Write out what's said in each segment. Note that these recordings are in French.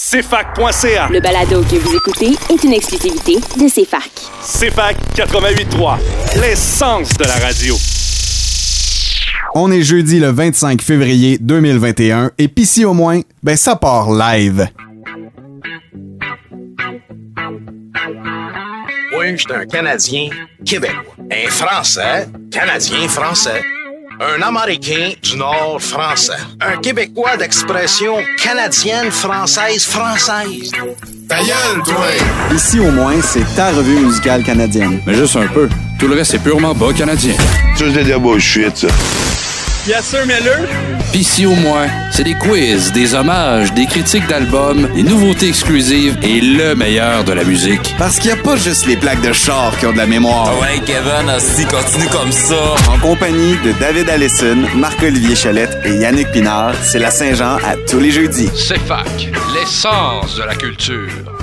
CFAC.ca. Le balado que vous écoutez est une exclusivité de CFAC. CFAC 88.3, l'essence de la radio. On est jeudi le 25 février 2021 et pis si au moins, ben ça part live. Moi, je suis un Canadien québécois. Un Français, Canadien français. Un Américain du Nord français. Un Québécois d'expression canadienne, française, française. Ta gueule, toi! Ici au moins, c'est ta revue musicale canadienne. Mais juste un peu. Tout le reste, c'est purement bas canadien. Ça, c'est de la bullshit, ça. Bien sûr, Miller. Pis si au moins, c'est des quiz, des hommages, des critiques d'albums, des nouveautés exclusives et le meilleur de la musique. Parce qu'il n'y a pas juste les plaques de char qui ont de la mémoire. Ouais, Kevin, si continue comme ça. En compagnie de David Allison, Marc-Olivier Cholette et Yannick Pinard, c'est la Saint-Jean à tous les jeudis. CFAC, l'essence de la culture.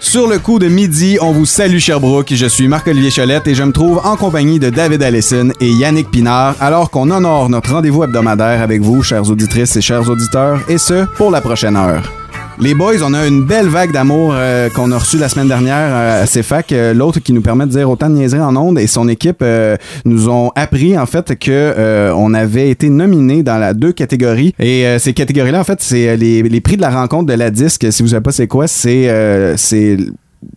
Sur le coup de midi, on vous salue Sherbrooke. Je suis Marc-Olivier Cholette et je me trouve en compagnie de David Allison et Yannick Pinard alors qu'on honore notre rendez-vous hebdomadaire avec vous, chères auditrices et chers auditeurs, et ce, pour la prochaine heure. Les boys, on a une belle vague d'amour euh, qu'on a reçue la semaine dernière euh, à CFAC. Euh, L'autre qui nous permet de dire autant de niaiseries en ondes et son équipe euh, nous ont appris en fait que euh, on avait été nominé dans la deux catégories. Et euh, ces catégories-là, en fait, c'est les, les prix de la rencontre de la disque. Si vous savez pas c'est quoi, c'est c'est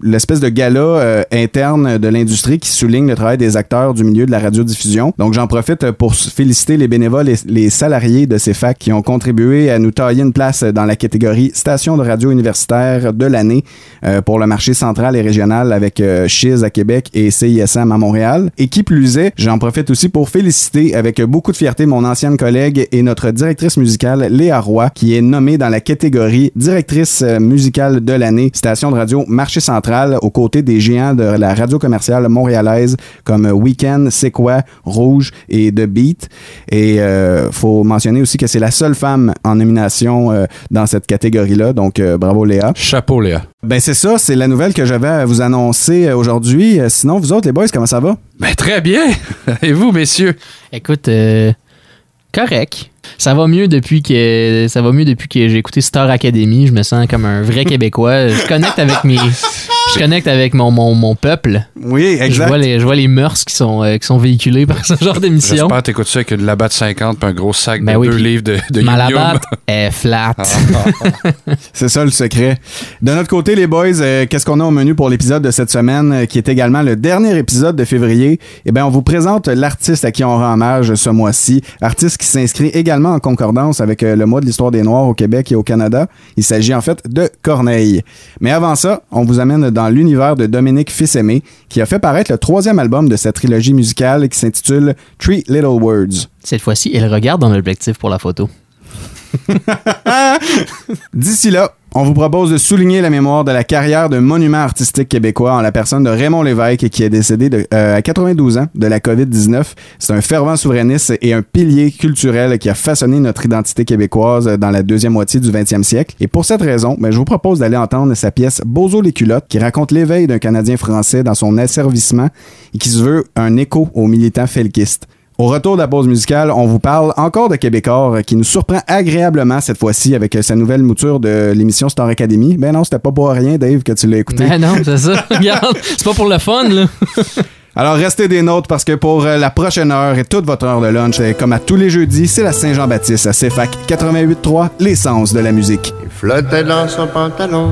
l'espèce de gala euh, interne de l'industrie qui souligne le travail des acteurs du milieu de la radiodiffusion. Donc j'en profite pour s- féliciter les bénévoles et les salariés de ces facs qui ont contribué à nous tailler une place dans la catégorie station de radio universitaire de l'année euh, pour le marché central et régional avec euh, Chiz à Québec et CISM à Montréal. Et qui plus est, j'en profite aussi pour féliciter avec beaucoup de fierté mon ancienne collègue et notre directrice musicale Léa Roy qui est nommée dans la catégorie directrice euh, musicale de l'année station de radio marché central aux côtés des géants de la radio commerciale montréalaise comme Weekend, C'est quoi, Rouge et The Beat. Et euh, faut mentionner aussi que c'est la seule femme en nomination euh, dans cette catégorie-là. Donc euh, bravo Léa. Chapeau, Léa. Ben c'est ça, c'est la nouvelle que j'avais à vous annoncer euh, aujourd'hui. Sinon, vous autres les boys, comment ça va? Ben, très bien. Et vous, messieurs? Écoute, euh, correct. Ça va mieux depuis que ça va mieux depuis que j'ai écouté Star Academy. Je me sens comme un vrai Québécois. Je connecte avec mes, je connecte avec mon, mon, mon peuple. Oui, Je exact. vois les, je vois les mœurs qui sont, euh, qui sont véhiculées par ce genre d'émission. J'espère que t'écoutes ça avec de la batte 50 puis un gros sac Ben de oui, deux livres de, de Ma labatte est flat. C'est ça le secret. De notre côté, les boys, euh, qu'est-ce qu'on a au menu pour l'épisode de cette semaine, euh, qui est également le dernier épisode de février? Eh bien, on vous présente l'artiste à qui on rend hommage ce mois-ci. Artiste qui s'inscrit également en concordance avec euh, le mois de l'histoire des Noirs au Québec et au Canada. Il s'agit en fait de Corneille. Mais avant ça, on vous amène dans l'univers de Dominique Fils-Aimé, qui a fait paraître le troisième album de cette trilogie musicale qui s'intitule Three Little Words. Cette fois-ci, elle regarde dans l'objectif pour la photo. D'ici là, on vous propose de souligner la mémoire de la carrière d'un monument artistique québécois en la personne de Raymond Lévesque qui est décédé euh, à 92 ans de la COVID-19. C'est un fervent souverainiste et un pilier culturel qui a façonné notre identité québécoise dans la deuxième moitié du 20e siècle. Et pour cette raison, ben, je vous propose d'aller entendre sa pièce Bozo les culottes qui raconte l'éveil d'un Canadien français dans son asservissement et qui se veut un écho aux militants felkistes. Au retour de la pause musicale, on vous parle encore de Québécois euh, qui nous surprend agréablement cette fois-ci avec euh, sa nouvelle mouture de l'émission Star Academy. Ben non, c'était pas pour rien, Dave, que tu l'as écouté. Ben non, c'est ça. Regarde, c'est pas pour le fun, là. Alors restez des nôtres parce que pour euh, la prochaine heure et toute votre heure de lunch, comme à tous les jeudis, c'est la Saint-Jean-Baptiste à CFAC 88.3, l'essence de la musique. Il flottait dans son pantalon,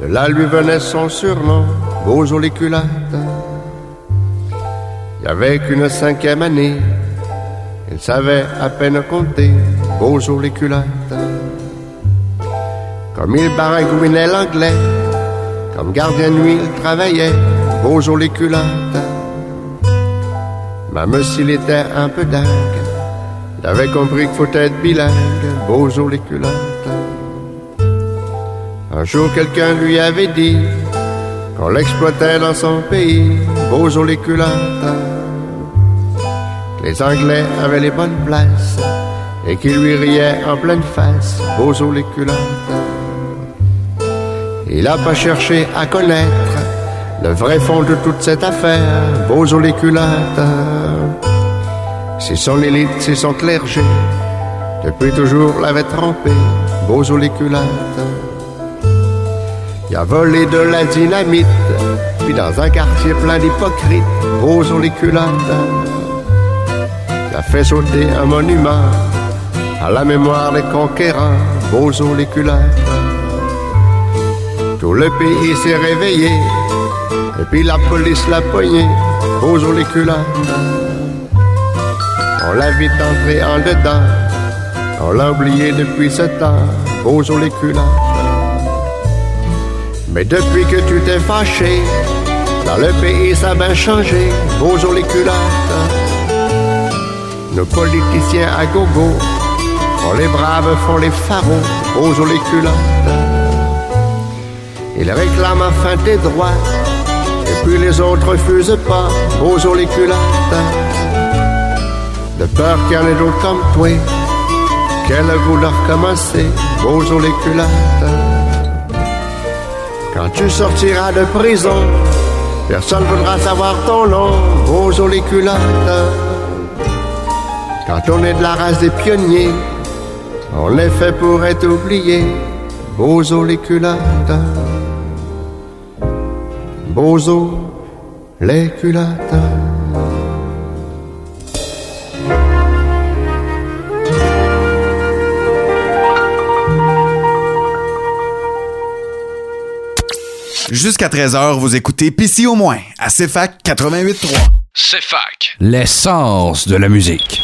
de là lui venait son surnom, Bozo les culottes. Il y avait qu'une cinquième année, il savait à peine compter, Bozo les culottes. Comme il baragouinait l'anglais, comme gardien de nuit il travaillait, Bozo les culottes. Même s'il était un peu dingue, il avait compris qu'il faut être bilingue, Bozo les culottes. Un jour, quelqu'un lui avait dit qu'on l'exploitait dans son pays, Bozo les culottes. Les Anglais avaient les bonnes places et qu'ils lui riaient en pleine face, Bozo les culottes. Il a pas cherché à connaître le vrai fond de toute cette affaire, Bozo les culottes. C'est son élite, c'est son clergé, depuis toujours l'avait trompé, Bozo les culottes. qui a volé de la dynamite, puis dans un quartier plein d'hypocrites, aux les culottes, qui a fait sauter un monument à la mémoire des conquérants, aux les. Tout le pays s'est réveillé, et puis la police l'a poigné, aux les. On l'a vite entré en dedans, on l'a oublié depuis ce temps, aux les. Mais depuis que tu t'es fâché, dans le pays ça a bien changé, bonjour les. Nos politiciens à gogo, font les braves, font les pharaons, bonjour les culottes. Ils réclament enfin des droits, et puis les autres refusent pas, bonjour les. De peur qu'il y en ait d'autres comme toi, qu'elle goût de recommencer, bonjour les. Quand tu sortiras de prison, personne ne voudra savoir ton nom, jolies culottes. Quand on est de la race des pionniers, on les fait pour être oubliés, Bozo les culottes. Bozo les culottes. Jusqu'à 13h, vous écoutez PC au moins à CFAC 88.3. CFAC. L'essence de la musique.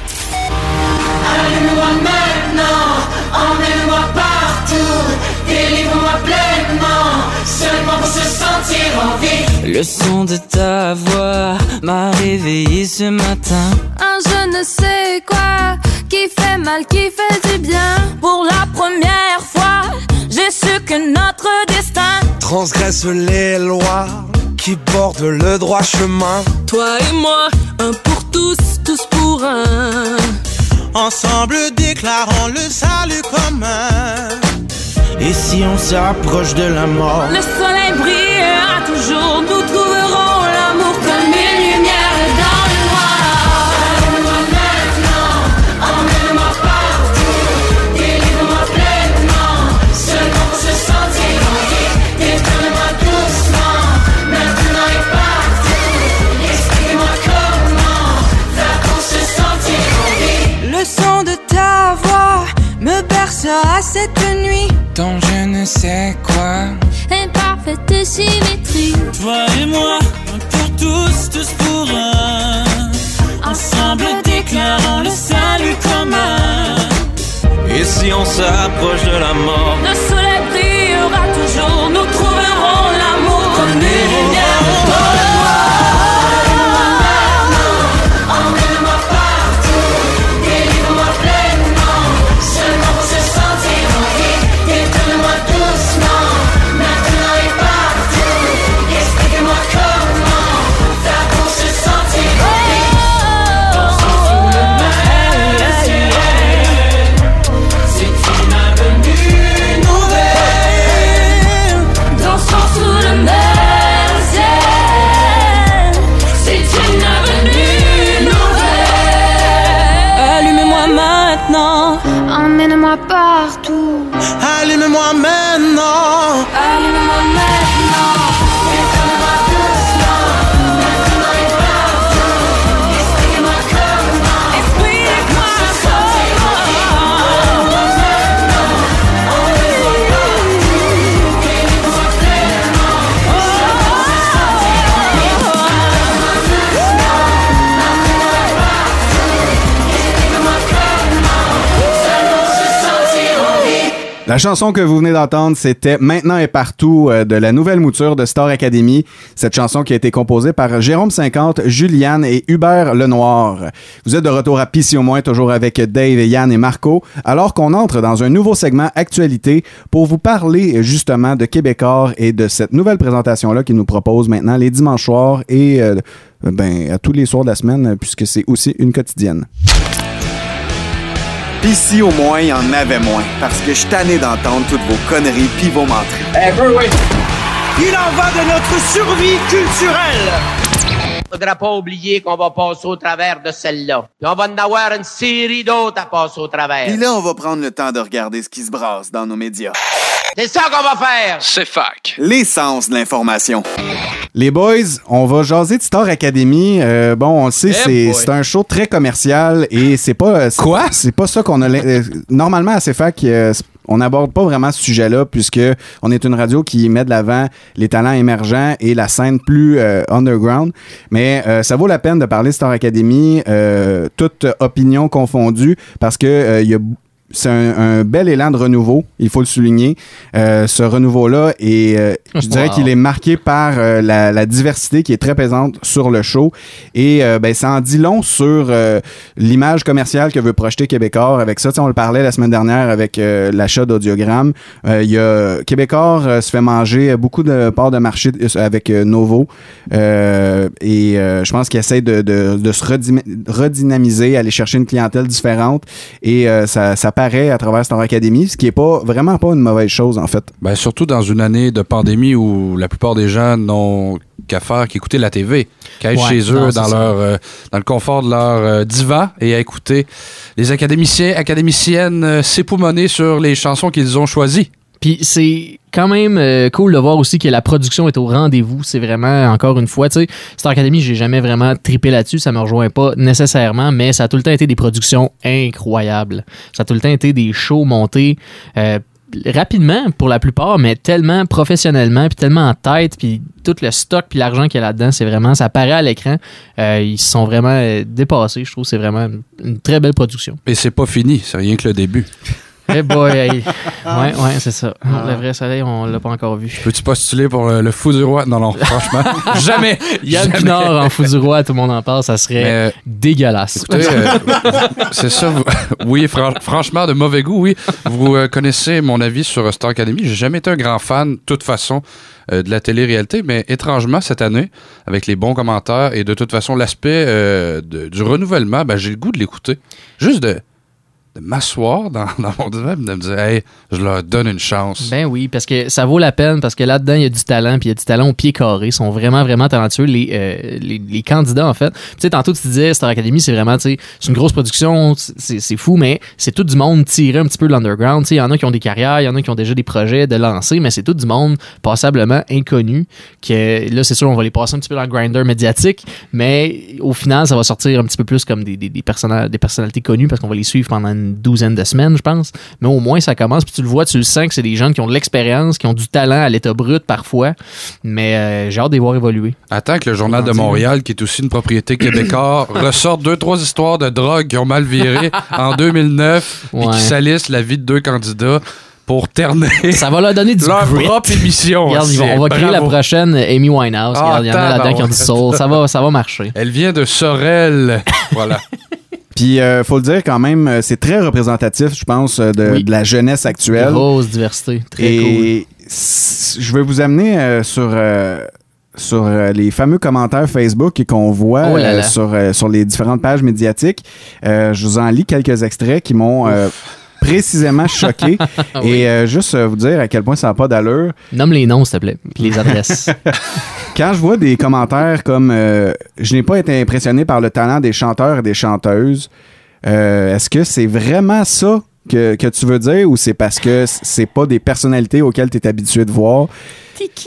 Allume-moi maintenant, emmène-moi partout, délivre-moi pleinement, seulement pour se sentir en vie. Le son de ta voix m'a réveillé ce matin. Un je ne sais quoi qui fait mal, qui fait du bien. Pour la première fois, j'ai su que notre destin transgresse les lois qui bordent le droit chemin. Toi et moi, un pour tous, tous pour un. Ensemble déclarons le salut commun. Et si on s'approche de la mort, le soleil brillera toujours, nous me bercera cette nuit. Ton je ne sais quoi. Imparfaite symétrie. Toi et moi, pour tous, tous pour un. Ensemble déclarons le salut commun. Et si on s'approche de la mort, le soleil brillera La chanson que vous venez d'entendre, c'était Maintenant et partout euh, de la nouvelle mouture de Star Academy. Cette chanson qui a été composée par Jérôme 50, Juliane et Hubert Lenoir. Vous êtes de retour à Pissi au moins, toujours avec Dave, Yann et Marco, alors qu'on entre dans un nouveau segment Actualité pour vous parler justement de Québécois et de cette nouvelle présentation-là qu'ils nous propose maintenant les dimanches soirs et euh, ben, tous les soirs de la semaine, puisque c'est aussi une quotidienne. Pis ici, au moins, il y en avait moins. Parce que je suis tanné d'entendre toutes vos conneries pis vos menteries. il en va de notre survie culturelle. Faudra pas oublier qu'on va passer au travers de celle-là. Puis on va en avoir une série d'autres à passer au travers. Pis là, on va prendre le temps de regarder ce qui se brasse dans nos médias. C'est ça qu'on va faire! C'est fac. L'essence de l'information. Les boys, on va jaser de Star Academy. Euh, bon, on le sait, Eh c'est un show très commercial et c'est pas. Quoi? C'est pas ça qu'on a. l'in- euh, Normalement, à CFAC, euh, on n'aborde pas vraiment ce sujet-là puisque on est une radio qui met de l'avant les talents émergents et la scène plus euh, underground. Mais euh, ça vaut la peine de parler de Star Academy, euh, toute opinion confondue, parce que euh, il y a c'est un, un bel élan de renouveau, il faut le souligner. Euh, ce renouveau-là, et euh, je dirais Wow. qu'il est marqué par euh, la, la diversité qui est très présente sur le show. Et ben, ça en dit long sur l'image commerciale que veut projeter Québécois. Avec ça, on le parlait la semaine dernière avec l'achat d'audiogramme. Il y a Québécois se fait manger beaucoup de parts de marché avec Novo. Et je pense qu'il essaie de, de, de se redynamiser, aller chercher une clientèle différente. Et ça, ça à travers Star Academy, ce qui est pas vraiment pas une mauvaise chose, en fait. Ben, surtout dans une année de pandémie où la plupart des gens n'ont qu'à faire qu'écouter la TV, qu'à être Ouais, chez eux non, dans, leur, euh, dans le confort de leur euh, divan et à écouter les académiciens, académiciennes euh, s'époumoner sur les chansons qu'ils ont choisies. Puis c'est quand même euh, cool de voir aussi que la production est au rendez-vous. C'est vraiment, encore une fois, tu sais, Star Academy, j'ai jamais vraiment tripé là-dessus. Ça me rejoint pas nécessairement, mais ça a tout le temps été des productions incroyables. Ça a tout le temps été des shows montés. euh, rapidement pour la plupart mais tellement professionnellement puis tellement en tête puis tout le stock puis l'argent qu'il y a là-dedans c'est vraiment ça paraît à l'écran Euh, ils sont vraiment dépassés je trouve c'est vraiment une très belle production Et c'est pas fini, c'est rien que le début. Eh boy, hey. ouais, ouais, c'est ça. Le vrai soleil, on l'a pas encore vu. Peux-tu postuler pour le fou du roi? Non, non, franchement, jamais! Yann jamais. Pinard en fou du roi, tout le monde en parle, ça serait Mais, euh, dégueulasse. Écoutez, euh, c'est ça. vous- oui, fran- franchement, de mauvais goût, oui. Vous euh, connaissez mon avis sur Star Academy. J'ai jamais été un grand fan, de toute façon, euh, de la télé-réalité, mais étrangement, cette année, avec les bons commentaires et de toute façon, l'aspect euh, du renouvellement, ben, j'ai le goût de l'écouter. Juste de, de m'asseoir dans, mon divan et de me dire, hey, je leur donne une chance. Ben oui, parce que ça vaut la peine, parce que là-dedans, il y a du talent, puis il y a du talent au pied carré. Ils sont vraiment, vraiment talentueux, les, euh, les, candidats, en fait. Tu sais, tantôt, tu disais, Star Academy, c'est vraiment, tu sais, c'est une grosse production, c'est fou, mais c'est tout du monde tiré un petit peu de l'underground. Tu sais, il y en a qui ont des carrières, il y en a qui ont déjà des projets de lancer, mais c'est tout du monde passablement inconnu, que là, c'est sûr, on va les passer un petit peu dans le grinder médiatique, mais au final, ça va sortir un petit peu plus comme des, des, des, personna- des personnalités connues, parce qu'on va les suivre pendant une douzaine de semaines, je pense. Mais au moins, ça commence, puis tu le vois, tu le sens que c'est des gens qui ont de l'expérience, qui ont du talent à l'état brut parfois, mais euh, j'ai hâte de les voir évoluer. Attends que le Journal de Montréal, qui est aussi une propriété québécoise, ressorte deux, trois histoires de drogue qui ont mal viré en 2009 et Ouais. qui salissent la vie de deux candidats pour terner Ça va leur donner du leur grit. propre émission. Regarde, ils vont- on va créer la prochaine Amy Winehouse. Ah, Regarde, il y en a là-dedans qui ont du soul. Ça va, ça va marcher. Elle vient de Sorel. voilà. Puis, euh, faut le dire quand même, euh, c'est très représentatif, je pense, euh, de, Oui. de la jeunesse actuelle. Grosse diversité. Très Et s- je vais vous amener euh, sur, euh, sur euh, les fameux commentaires Facebook qu'on voit Oh là euh, là. sur, euh, sur les différentes pages médiatiques. Euh, je vous en lis quelques extraits qui m'ont euh, précisément choqué. Oui. Et euh, juste euh, vous dire à quel point ça n'a pas d'allure. Nomme les noms, s'il te plaît. Puis les adresses. Quand je vois des commentaires comme euh, Je n'ai pas été impressionné par le talent des chanteurs et des chanteuses, euh, est-ce que c'est vraiment ça que, que tu veux dire ou c'est parce que c'est pas des personnalités auxquelles tu es habitué de voir?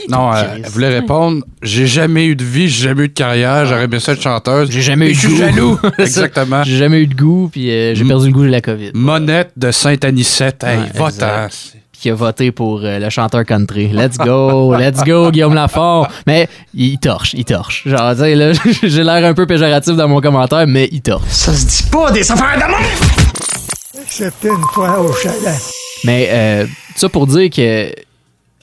Non, euh, elle voulait répondre J'ai jamais eu de vie, j'ai jamais eu de carrière, j'aurais bien ça être chanteuse. J'ai jamais eu de je suis goût. jaloux. Exactement. J'ai jamais eu de goût, puis euh, j'ai perdu le goût de la COVID. Monette de Saint-Anicette. Hey, Ouais, exact. Qui a voté pour euh, le chanteur country. Let's go, let's go, Guillaume Lafont. Mais il torche, il torche. Genre, là, j'ai l'air un peu péjoratif dans mon commentaire, mais il torche. Ça se dit pas des affaires d'amour! Excepté une fois au chalet. Mais euh, ça pour dire que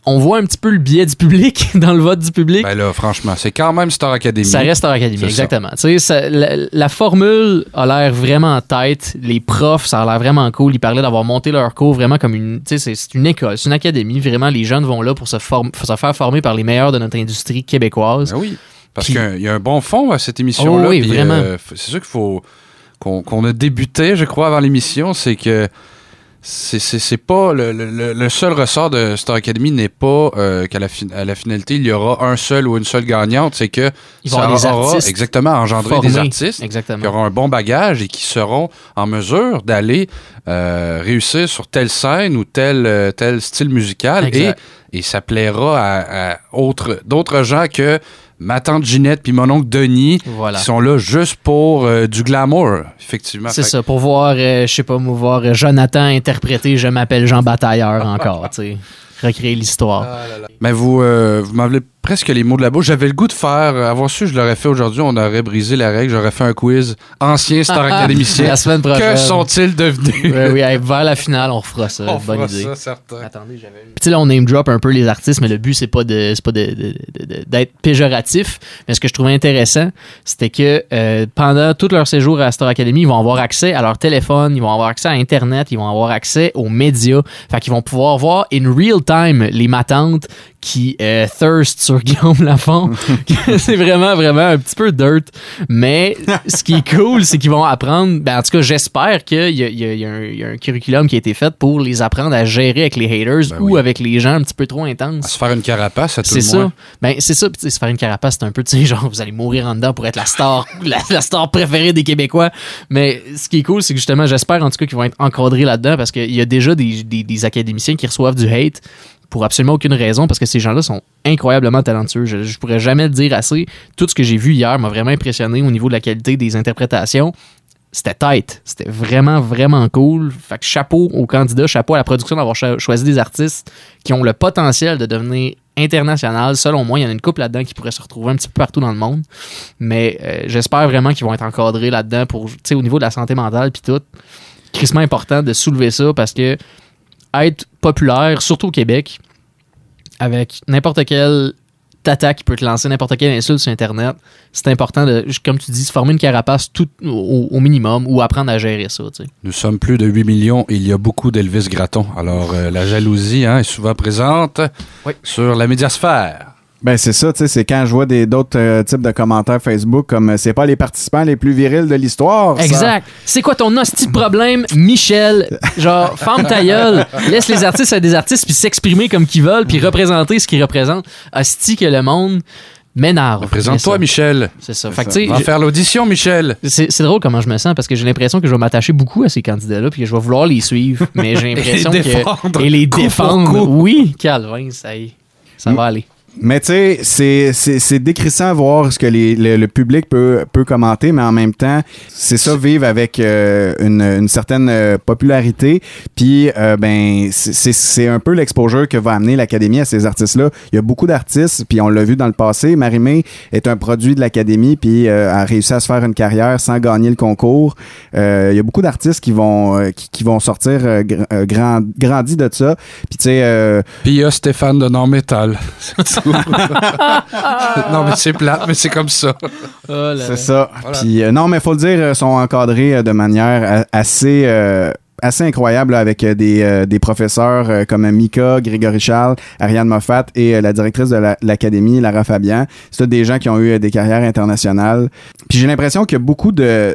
on voit un petit peu le biais du public dans le vote du public. Ben là, franchement, c'est quand même Star Academy. Ça reste Star Academy, exactement. Tu sais, ça- la, la formule a l'air vraiment en tête. Les profs, ça a l'air vraiment cool. Ils parlaient d'avoir monté leur cours vraiment comme une. Tu sais, c'est- une école, c'est une académie. Vraiment, les jeunes vont là pour se, form- pour se faire former par les meilleurs de notre industrie québécoise. Ben oui. Parce qu'il y a un bon fond à cette émission-là. Oh oui, vraiment. euh, c'est sûr qu'il faut qu'on a débuté, je crois, avant l'émission, c'est que c'est pas le, le- le, le seul ressort de Star Academy n'est pas euh, qu'à la fin- à la finalité il y aura un seul ou une seule gagnante c'est que des aura artistes exactement engendré des artistes Exactement. qui auront un bon bagage et qui seront en mesure d'aller euh, réussir sur telle scène ou tel euh, tel style musical Exact. et et ça plaira à, à autres d'autres gens que ma tante Ginette puis mon oncle Denis Voilà. qui sont là juste pour euh, du glamour effectivement C'est ça, pour voir, euh, je sais pas, voir euh, Jonathan interpréter Je m'appelle Jean Batailleur encore, tu sais. Recréer l'histoire. Mais vous, euh, vous m'avez presque les mots de la bouche. J'avais le goût de faire, euh, avoir su, je l'aurais fait aujourd'hui, on aurait brisé la règle, j'aurais fait un quiz ancien Star Académicien. La semaine prochaine. Que sont-ils devenus? Oui, hey, vers la finale, on refera ça. On Bonne fera idée. ça, certain. Attendez, j'avais. Puis tu sais, là, on name drop un peu les artistes, mais le but, c'est pas de, c'est pas de, de- de- de- d'être péjoratif. Mais ce que je trouvais intéressant, c'était que euh, pendant tout leur séjour à Star Academy, ils vont avoir accès à leur téléphone, ils vont avoir accès à Internet, ils vont avoir accès aux médias. Fait qu'ils vont pouvoir voir in real time les matantes qui euh, thirst sur Guillaume Lafont. c'est vraiment, vraiment un petit peu dirt. Mais ce qui est cool, c'est qu'ils vont apprendre. Ben, en tout cas, j'espère qu'il y a, y y un, curriculum qui a été fait pour les apprendre à gérer avec les haters ou avec les gens un petit peu trop intenses. À se faire une carapace à tout C'est le ça. moins. Ben, c'est ça. Puis, se faire une carapace, c'est un peu, tu sais, genre, vous allez mourir en dedans pour être la star, la, la star préférée des Québécois. Mais ce qui est cool, c'est que justement, j'espère en tout cas qu'ils vont être encadrés là-dedans parce qu'il y a déjà des, des, des académiciens qui reçoivent du hate pour absolument aucune raison parce que ces gens-là sont incroyablement talentueux. Je, je pourrais jamais le dire assez. Tout ce que j'ai vu hier m'a vraiment impressionné au niveau de la qualité des interprétations. C'était tight. C'était vraiment, vraiment cool. Fait que chapeau aux candidats, chapeau à la production d'avoir cho- choisi des artistes qui ont le potentiel de devenir international. Selon moi, il y en a une couple là-dedans qui pourrait se retrouver un petit peu partout dans le monde. Mais euh, j'espère vraiment qu'ils vont être encadrés là-dedans pour, tu sais, au niveau de la santé mentale puis tout. Crissement important de soulever ça parce que être populaire, surtout au Québec, avec n'importe quel tata qui peut te lancer n'importe quelle insulte sur Internet, c'est important de, comme tu dis, se former une carapace tout au, au minimum ou apprendre à gérer ça. tu sais. Nous sommes plus de 8 millions et il y a beaucoup d'Elvis Gratton. Alors, euh, la jalousie hein, est souvent présente sur la médiasphère. Ben c'est ça, tu sais, c'est quand je vois des d'autres euh, types de commentaires Facebook comme euh, c'est pas les participants les plus virils de l'histoire. Exact. C'est quoi ton hostie problème, Michel? Genre, ferme ta gueule, laisse les artistes être des artistes puis s'exprimer comme qu'ils veulent puis représenter ce qu'ils représentent. Hostie que le monde m'énerve. Présente-toi, Michel. C'est ça. Fait que, Va faire l'audition, Michel. C'est c'est drôle comment je me sens parce que j'ai l'impression que je vais m'attacher beaucoup à ces candidats-là puis que je vais vouloir les suivre. Mais j'ai l'impression Et les que. défendre. Et les Coup défendre. coup. Oui, Calvin, ça y est. Ça va aller. Mais tu sais, c'est- décrissant à voir ce que les- le, le public peut, peut commenter, mais en même temps, c'est ça, vivre avec euh, une, une certaine euh, popularité. Puis, euh, ben, c'est- c'est c'est un peu l'exposure que va amener l'Académie à ces artistes-là. Il y a beaucoup d'artistes, puis on l'a vu dans le passé. Marimé est un produit de l'Académie, puis euh, a réussi à se faire une carrière sans gagner le concours. Euh, il y a beaucoup d'artistes qui vont euh, qui, qui vont sortir gr- grand, grandis de ça. Puis, tu sais... euh, Puis il y a Stéphane de Non Métal. C'est tout. non, mais c'est plate, mais c'est comme ça. C'est ça. Voilà. Puis euh, non, mais faut le dire, euh, sont encadrés euh, de manière assez euh, assez incroyable là, avec des, euh, des professeurs euh, comme Mika, Grégory Charles, Ariane Moffat et euh, la directrice de la- l'académie, Lara Fabian. C'est des gens qui ont eu euh, des carrières internationales. Puis j'ai l'impression qu'il y a beaucoup de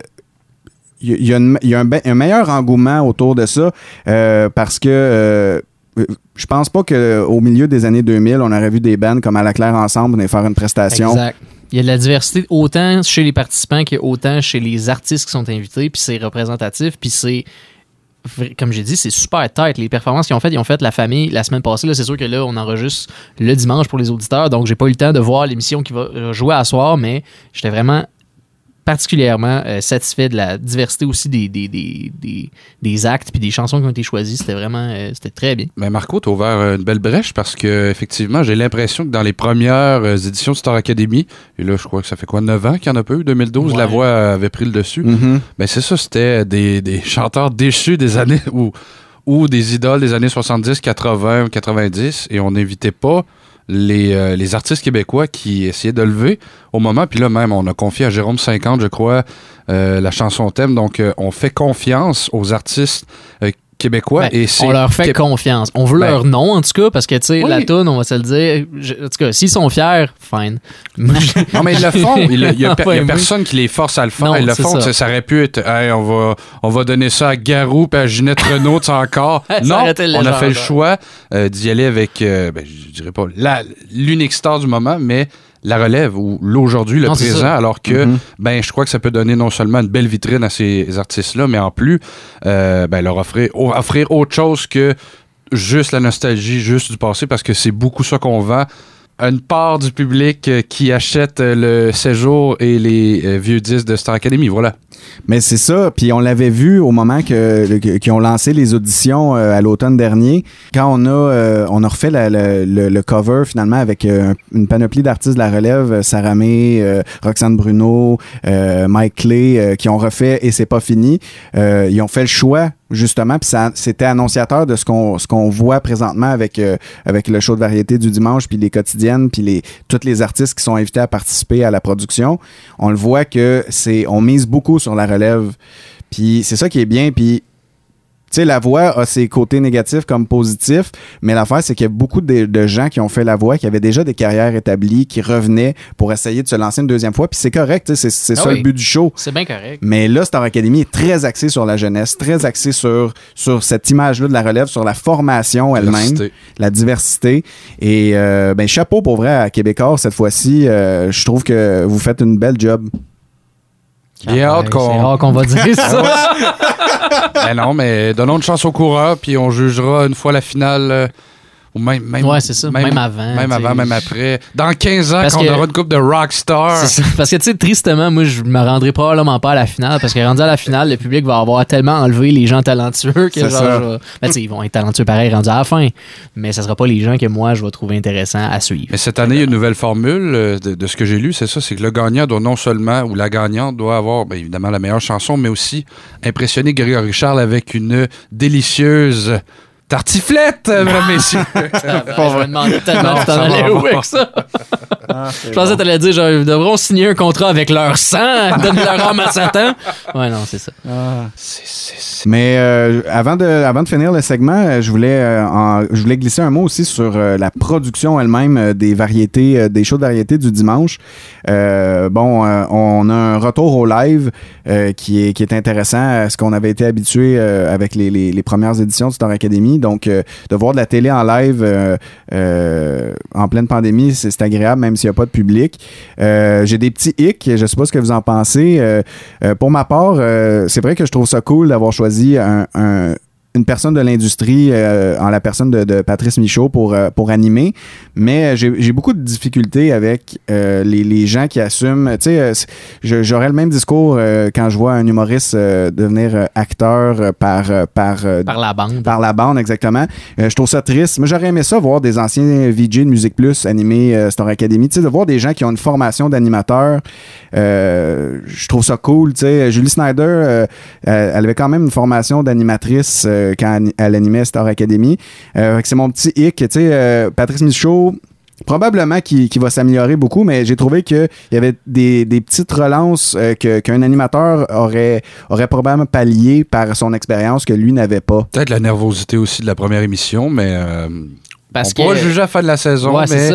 il y a- il y a, une- il y a un, meilleur engouement autour de ça euh, parce que euh, je pense pas qu'au milieu des années 2000, on aurait vu des bands comme À la Claire Ensemble venir faire une prestation. Exact. Il y a de la diversité autant chez les participants qu'autant chez les artistes qui sont invités, puis c'est représentatif, puis c'est comme j'ai dit, c'est super tight. Les performances qu'ils ont faites, ils ont fait la famille la semaine passée. C'est sûr que là, on enregistre le dimanche pour les auditeurs, donc j'ai pas eu le temps de voir l'émission qui va euh, jouer à soir, mais j'étais vraiment particulièrement euh, satisfait de la diversité aussi des, des, des, des, des actes puis des chansons qui ont été choisies. C'était vraiment euh, c'était très bien. Mais Marco, t'as ouvert euh, une belle brèche parce que effectivement, j'ai l'impression que dans les premières euh, éditions de Star Academy, et là, je crois que ça fait quoi, 9 ans qu'il y en a pas eu, 2012, Ouais. la voix avait pris le dessus. Mhm. Ben c'est ça, c'était des, des chanteurs déchus des années ou ou des idoles des années 70, 80, 90, et on n'invitait pas les, euh, les artistes québécois qui essayaient de lever au moment. Puis là, même, on a confié à Jérôme 50, je crois, euh, la chanson thème. Donc, euh, on fait confiance aux artistes québécois. Ben, et c'est on leur fait Qué- confiance. On veut Ben, leur nom, en tout cas, parce que, tu sais, Oui. la toune, on va se le dire. je- en tout cas, s'ils sont fiers, fine. Non, mais ils le font. Il y a, oui. personne qui les force à le faire. Non, ils le font. ça. Ça. aurait pu être, Hey, on, va, on va donner ça à Garou puis à Ginette Renault, encore. Non, on a fait le choix euh, d'y aller avec, euh, ben, je dirais pas l'unique star du moment, mais la relève ou l'aujourd'hui, le Non, présent, alors que Mhm. ben je crois que ça peut donner non seulement une belle vitrine à ces artistes-là, mais en plus euh, ben, leur offrir, offrir autre chose que juste la nostalgie, juste du passé, parce que c'est beaucoup ça qu'on vend. Une part du public euh, qui achète euh, le séjour et les euh, vieux disques de Star Academy, voilà. Mais c'est ça, puis on l'avait vu au moment que, que- qu'ils ont lancé les auditions à l'automne dernier, quand on a on a refait le, cover finalement avec une panoplie d'artistes de la relève, Sarah May, Roxane Bruno, Mike Clay, qui ont refait et c'est pas fini. Ils ont fait le choix justement, puis c'était annonciateur de ce qu'on ce qu'on voit présentement avec euh, avec le show de variété du dimanche, puis les quotidiennes, puis les tous les artistes qui sont invités à participer à la production. On le voit que c'est on mise beaucoup sur la relève. Puis c'est ça qui est bien. Puis sais, la voix a ses côtés négatifs comme positifs, mais l'affaire, c'est qu'il y a beaucoup de, de gens qui ont fait la voix, qui avaient déjà des carrières établies, qui revenaient pour essayer de se lancer une deuxième fois. Puis c'est correct, tu sais, c'est c'est Ah ça oui. le but du show. C'est bien correct. Mais là, Star Academy est très axé sur la jeunesse, très axé sur, sur cette image-là de la relève, sur la formation elle-même, Diversité. la diversité. Et euh, ben, chapeau pour vrai à Québécois cette fois-ci. euh, je trouve que vous faites une belle job. Bien hâte C'est qu'on. rare qu'on va dire ça. Ben non, mais donnons une chance au coureur, puis on jugera une fois la finale. Ou même, même, Ouais, c'est ça. Même avant, Même avant, même après. Dans 15 ans, Parce quand que- on aura une coupe de rockstar. Parce que, tu sais, tristement, moi, je me rendrai probablement pas à la finale parce que rendu à la finale, le public va avoir tellement enlevé les gens talentueux que, genre, ça. je vais- ben, tu sais, ils vont être talentueux pareil rendu à la fin. Mais ça sera pas les gens que moi, je vais trouver intéressants à suivre. Mais cette année, il y a une nouvelle formule euh, de, de ce que j'ai lu, c'est ça, c'est que le gagnant doit non seulement, ou la gagnante doit avoir, bien évidemment, la meilleure chanson, mais aussi impressionner Grégory Charles avec une délicieuse tartiflette, euh, mesdames, messieurs. je me demandais tellement Non, tu t'en allais où avec ça. je pensais que t'allais dire, genre, ils devront signer un contrat avec leur sang, donne leur âme à Satan. Ouais, non, c'est ça. Mais euh, avant, de, avant de finir le segment, euh, je voulais, euh, en- je voulais glisser un mot aussi sur euh, la production elle-même euh, des variétés, euh, des shows de variété du dimanche. Euh, bon, euh, on a un retour au live euh, qui, est, qui est intéressant à ce qu'on avait été habitué euh, avec les, les- les premières éditions de Star Academy. Donc, euh, de voir de la télé en live euh, euh, en pleine pandémie, c'est agréable, même s'il n'y a pas de public. Euh, J'ai des petits hicks, je sais pas ce que vous en pensez. Pour ma part, c'est vrai que je trouve ça cool d'avoir choisi un- une personne de l'industrie euh, en la personne de, de Patrice Michaud pour, euh, pour animer, mais j'ai j'ai beaucoup de difficultés avec euh, les, les gens qui assument. Tu sais, euh, j'aurais le même discours euh, quand je vois un humoriste euh, devenir euh, acteur euh, par, euh, par, euh, Par la bande. par la bande, exactement. Euh, je trouve ça triste. Moi, j'aurais aimé ça voir des anciens VJ de Musique Plus animer euh, Star Academy. Tu sais, de voir des gens qui ont une formation d'animateur. euh, je trouve ça cool. Tu sais, Julie Snyder, euh, euh, elle avait quand même une formation d'animatrice euh, quand elle animait Star Academy. Euh, c'est mon petit hic. Tu sais, euh, Patrice Michaud, Probablement qui, va s'améliorer beaucoup, mais j'ai trouvé qu'il y avait des, des petites relances qu'un animateur aurait, aurait probablement pallié par son expérience que lui n'avait pas. Peut-être la nervosité aussi de la première émission, mais Parce on que- juger à la fin de la saison. Ouais, mais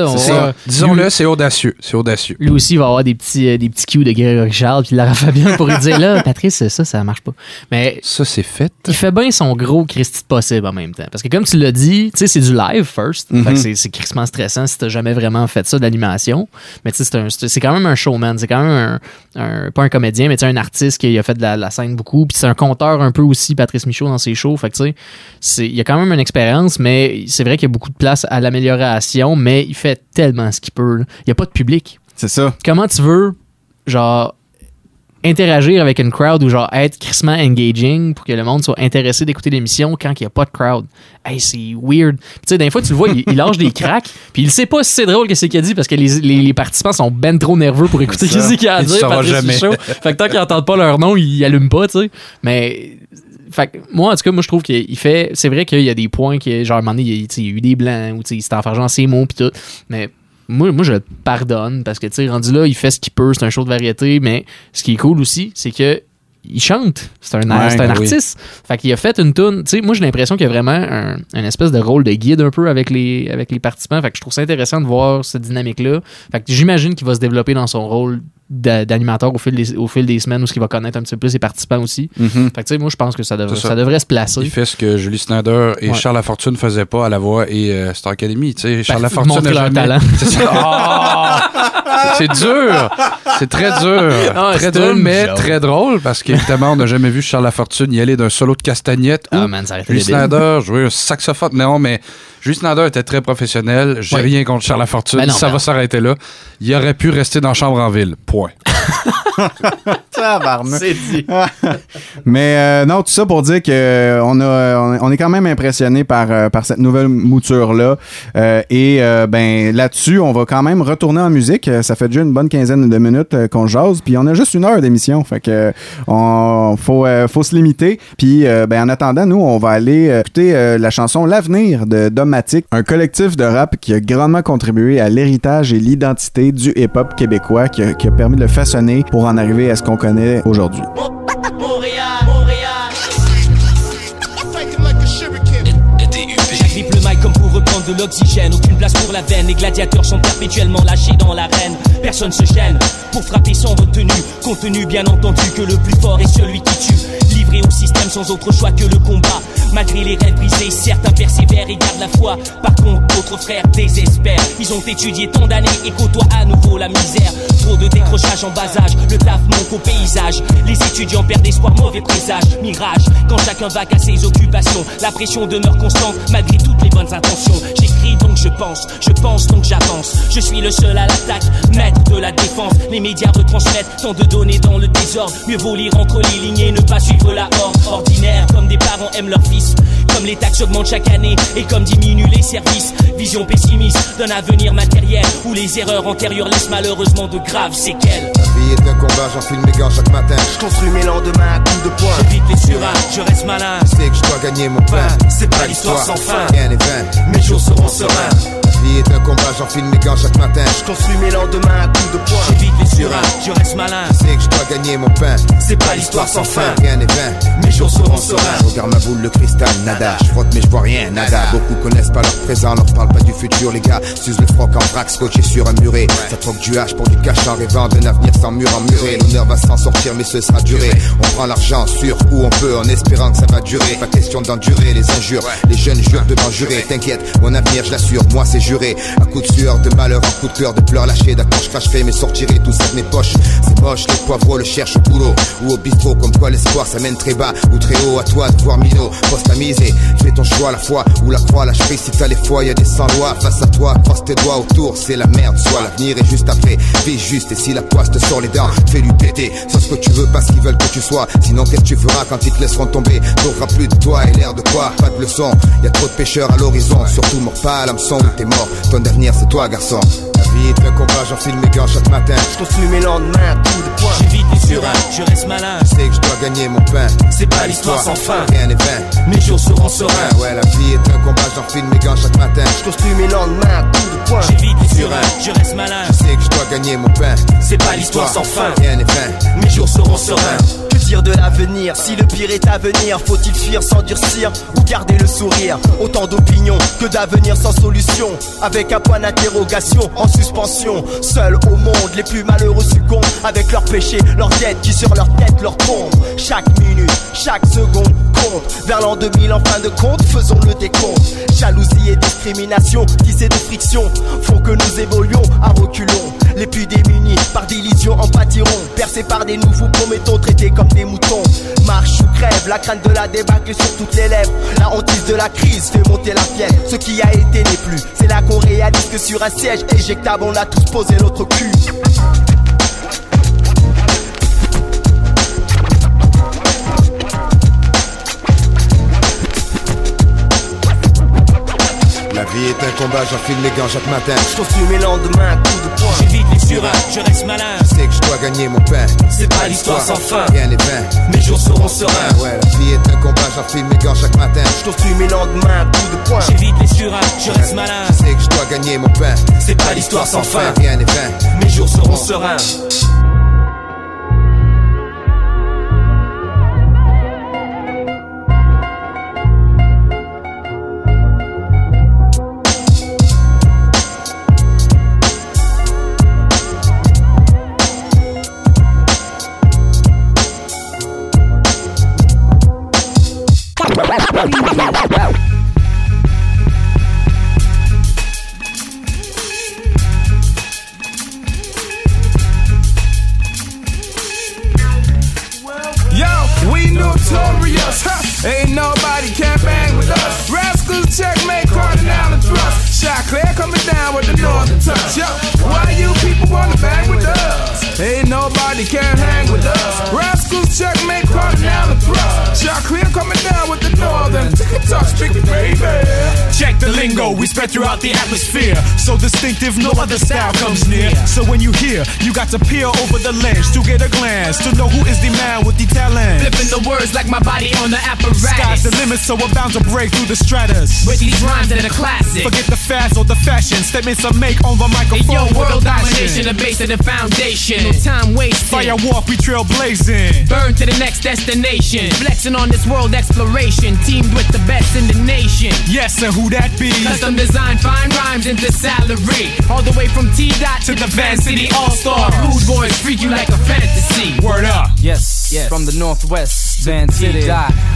disons-le, c'est audacieux. C'est audacieux. Lui aussi, il va avoir des petits, euh, des petits cues de Grégory Charles puis de Lara Fabian pour lui dire là, Patrice, ça, ça marche pas. Mais Ça, c'est fait. il fait bien son gros Christy de possible en même temps. Parce que comme tu l'as dit, tu sais, c'est du live first. Mhm. C'est- crissement stressant si t'as jamais vraiment fait ça de l'animation. Mais tu sais, c'est quand même un showman. C'est quand même un, un- pas un comédien, mais un artiste qui a fait de la, la scène beaucoup. Puis c'est un conteur un peu aussi, Patrice Michaud, dans ses shows. Fait que tu sais, il y a quand même une expérience, mais c'est vrai qu'il y a beaucoup de place à l'amélioration, mais il fait tellement ce qu'il peut. là. Il y a pas de public. C'est ça. Comment tu veux, genre, interagir avec une crowd ou genre être crissement engaging pour que le monde soit intéressé d'écouter l'émission quand il n'y a pas de crowd? Hey, c'est weird. Puis Tu sais, des fois, tu le vois, il, il lâche des cracks, puis il sait pas si c'est drôle que c'est qu'il a dit parce que les, les- les participants sont ben trop nerveux pour écouter Ça, ce qu'il a à il dire. saura Patrice jamais. Michaud. Fait que tant qu'ils n'entendent pas leur nom, ils allument pas, tu sais. Mais. Fait que moi, en tout cas, moi, je trouve qu'il fait. C'est vrai qu'il y a des points qui, genre, à un moment donné, il y a, tu sais, il y a eu des blancs, ou il s'est enfargeant ses mots, puis tout. Mais moi, moi, je le pardonne parce que, tu sais, rendu là, il fait ce qu'il peut, c'est un show de variété, mais ce qui est cool aussi, c'est que il chante. C'est un, Ouais, c'est un oui. artiste. Fait qu'il a fait une tune. Tu sais, moi, j'ai l'impression qu'il y a vraiment un, espèce de rôle de guide un peu avec les, avec les participants. Fait que je trouve ça intéressant de voir cette dynamique-là. Fait que j'imagine qu'il va se développer dans son rôle d'animateur au fil des, au fil des semaines où il va connaître un petit peu plus ses participants aussi. Mhm. Fait que tu sais, moi, je pense que ça, ça. ça devrait se placer. Il fait ce que Julie Snyder et Ouais. Charles Lafortune faisaient pas à la voix et euh, Star Academy. Tu sais, Charles Lafortune montrer a leur jamais- talent. C'est. Ah! C'est dur. C'est très dur. Ah, très dur, mais très drôle parce qu'évidemment, on n'a jamais vu Charles Lafortune y aller d'un solo de castagnette Ah, ou man, Julie. Snyder jouer un saxophone. Non, mais Julie Snyder était très professionnel. J'ai Ouais. rien contre Charles Lafortune. Ben non, ça ben va s'arrêter là. Il aurait pu rester dans Chambre en ville. Point. C'est dit. Mais euh, non, tout ça pour dire que euh, on, a, on- on est quand même impressionné par, euh, par cette nouvelle mouture-là. Euh, et euh, ben là-dessus, on va quand même retourner en musique. Ça fait déjà une bonne quinzaine de minutes qu'on jase. Puis on a juste une heure d'émission. Fait que on faut, euh, faut se limiter. Puis euh, ben, en attendant, nous, on va aller écouter euh, la chanson L'avenir de Un collectif de rap qui a grandement contribué à l'héritage et l'identité du hip-hop québécois qui a, permis de le façonner pour en arriver à ce qu'on connaît aujourd'hui. De l'oxygène. Aucune place pour la veine. Les gladiateurs sont perpétuellement lâchés dans l'arène. Personne se gêne pour frapper sans retenue. Contenu bien entendu que le plus fort est celui qui tue. Livré au système sans autre choix que le combat. Malgré les rêves brisés, certains persévèrent et gardent la foi. Par contre, d'autres frères désespèrent. Ils ont étudié tant d'années et côtoient à nouveau la misère. Trop de décrochage en bas âge, le taf manque au paysage. Les étudiants perdent espoir, mauvais présage, mirage. Quand chacun va à ses occupations, la pression demeure constante malgré toutes les bonnes intentions. J'écris donc je pense, je pense donc j'avance. Je suis le seul à l'attaque, maître de la défense. Les médias retransmettent tant de données dans le désordre. Mieux vaut lire entre les lignes et ne pas suivre la horde. Ordinaire, comme des parents aiment leur fils. Comme les taxes augmentent chaque année et comme diminuent les services. Vision pessimiste d'un avenir matériel où les erreurs antérieures laissent malheureusement de graves séquelles. La vie est un combat, j'enfile mes gants chaque matin. Je construis mes lendemains à coups de poing. J'évite les surins, je reste malin. Je sais que je dois gagner mon pain. C'est pas l'histoire sans fin. Rien n'est vain. Mes j'enfile mes gants chaque matin. Je construis mes lendemains à coups de poing. J'évite les surins, je reste malin. Je sais que je dois gagner mon pain. C'est pas l'histoire sans fin. Rien n'est vain. Mes jours seront sereins. Je regarde ma boule de cristal, nada. Je frotte mais je vois rien, nada. Beaucoup connaissent pas leur présent, leur parle pas du futur, les gars. S'usent le froc en vrac, scotché sur un muret. Ça troque du hache pour du cash en rêvant d'un avenir sans mur emmuré. L'honneur va s'en sortir, mais ce sera duré. On prend l'argent sur où on peut en espérant que ça va durer. Pas question d'endurer les injures. Les jeunes jurent de jurer. T'inquiète, mon avenir, je l'assure, moi c'est juré. À coup de sueur, de malheur, en coup de cœur, de pleurs lâchés. D'accord, je cracherai, mais sortirai tout ça de mes poches. C'est moche, les poivreaux le cherchent au boulot. Ou au bistrot, comme quoi l'espoir ça mène très bas ou très haut. À toi de voir Mino, poste à miser. Fais ton choix, la foi ou la croix. Lâche si t'as les fois, y a des sans-lois. Face à toi, croise tes doigts autour, c'est la merde. Soit l'avenir est juste après. Vis juste, et si la poisse te sort les dents, fais-lui péter. Sois ce que tu veux, pas ce qu'ils veulent que tu sois. Sinon, qu'est-ce que tu feras quand ils te laisseront tomber T'auras plus de toi et l'air de quoi Pas de leçon. Y a trop de pêcheurs à l'horizon. Surtout, mort pas à t'es mort. Ton avenir, c'est toi, garçon. La vie est un combat, j'enfile mes gants chaque matin. Je construis mes lendemains à coups de poing. J'évite les surins, je reste malin. Je sais que je dois gagner mon pain. C'est pas l'histoire sans fin. Rien n'est vain. Mes jours seront sereins. Ouais, la vie est un combat, j'enfile mes gants chaque matin. Je construis mes lendemains à coups de poing. J'évite les surins, je reste malin. Je sais que je dois gagner mon pain. C'est pas l'histoire sans fin. Rien n'est vain. Mes jours seront sereins. De l'avenir Si le pire est à venir, faut-il fuir, s'endurcir ou garder le sourire? Autant d'opinions que d'avenir sans solution. Avec un point d'interrogation en suspension. Seuls au monde, les plus malheureux succombent avec leurs péchés, leurs dettes qui sur leur tête leur tombent. Chaque minute, chaque seconde compte. Vers l'an 2000, en fin de compte, faisons le décompte. Jalousie et discrimination, tissées de friction, font que nous évoluons à reculons. Les plus démunis, par d'illusions, en pâtiront. Percés par des nouveaux promettons, traités comme des moutons. Marche ou crève, la crainte de la débâcle sur toutes les lèvres. La hantise de la crise fait monter la fièvre. Ce qui a été n'est plus. C'est là qu'on réalise que sur un siège éjectable, on a tous posé notre cul. Vie est un combat, j'enfile mes gants chaque matin. Je construis mes lendemains à coups de poing. J'évite les surins, je reste malin. Je sais que je dois gagner mon pain. C'est pas l'histoire sans fin. Rien n'est vain. Mes jours seront sereins. Ah ouais, la vie est un combat, j'enfile mes gants chaque matin. Je construis mes lendemains à coups de poing. J'évite les surins, je reste malin. Je sais que je dois gagner mon pain. C'est pas l'histoire sans fin. Rien n'est vain. Mes jours seront sereins. To know who so we're bound to break through the stratus. With these rhymes that are classic. Forget the fads or the fashion. Statements I make on the microphone. Yo, with world a passion. domination, the base of the foundation. No time wasted. Fire walk, we trail blazing. Burn to the next destination. Flexing on this world exploration. Teamed with the best in the nation. Yes, and who that be? Custom design, fine rhymes into salary. All the way from T dot to the Van City All Star. Rude boys freak you like a fantasy. Word up. Yes, yes. From the northwest, Van City.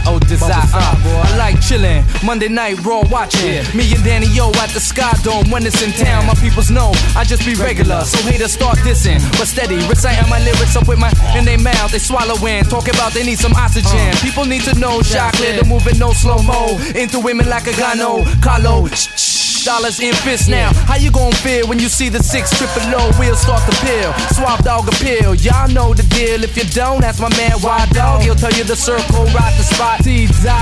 Oh, desire. Uh, I like chillin'. Monday night raw watching. Me and Danny O at the Sky Dome when it's in town. My peoples know I just be regular, so haters start dissing. But steady, reciting my lyrics up with my in their mouth. They swallowing, talking about they need some oxygen. People need to know, shot clear, the moving no slow mo. Into women like a gano, Carlo. Shh, shh, Dollars in fists now. How you gon' feel when you see the six triple low wheels start to peel? Swap dog appeal. Y'all know the deal. If you don't, ask my man Wild Dog. He'll tell you the circle, ride the spot.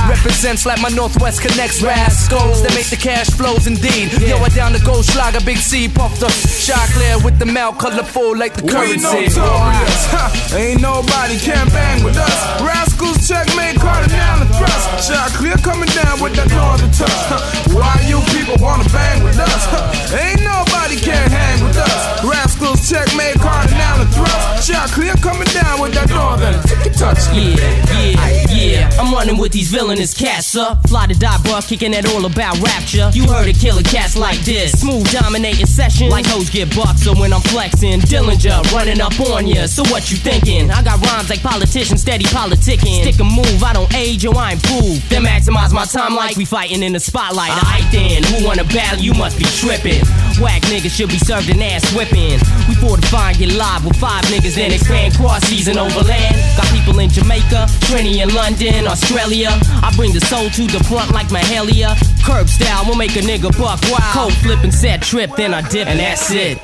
Represents like my Northwest connects rascals that make the cash flows indeed. Yo, I down the gold schlager, big C, puff the shot clear with the mouth colorful like the We currency. notorious, huh? Ain't nobody can bang with us. Rascals checkmate, cardinal and thrust. Shot clear coming down with that northern touch. Huh? Why you people wanna bang with us? Huh? Ain't nobody can hang with us. Rascals checkmate, cardinal and thrust. Shot clear coming down with that northern touch. Yeah, yeah, yeah. I'm running with these villainous cats up. Fly to die, bro, kicking it all about rapture. You heard of killer cats like this. Smooth dominating session. Like hoes get bucked, so when I'm flexing, Dillinger running up on ya. So what you thinking? I got rhymes like politicians, steady politicking. Stick a move, I don't age, yo, I ain't fooled. Then maximize my time like we fighting in the spotlight. Aight then, who wanna battle? You must be tripping. Whack niggas should be served an ass whipping. We fortify and get live with five niggas, then expand cross season overland. Got people in Jamaica, Trini in London, Australia. I bring the soul to the front like Mahalia. Curb style will make a nigga buck wild. Cold flipping set trip, then I dip, and that's it.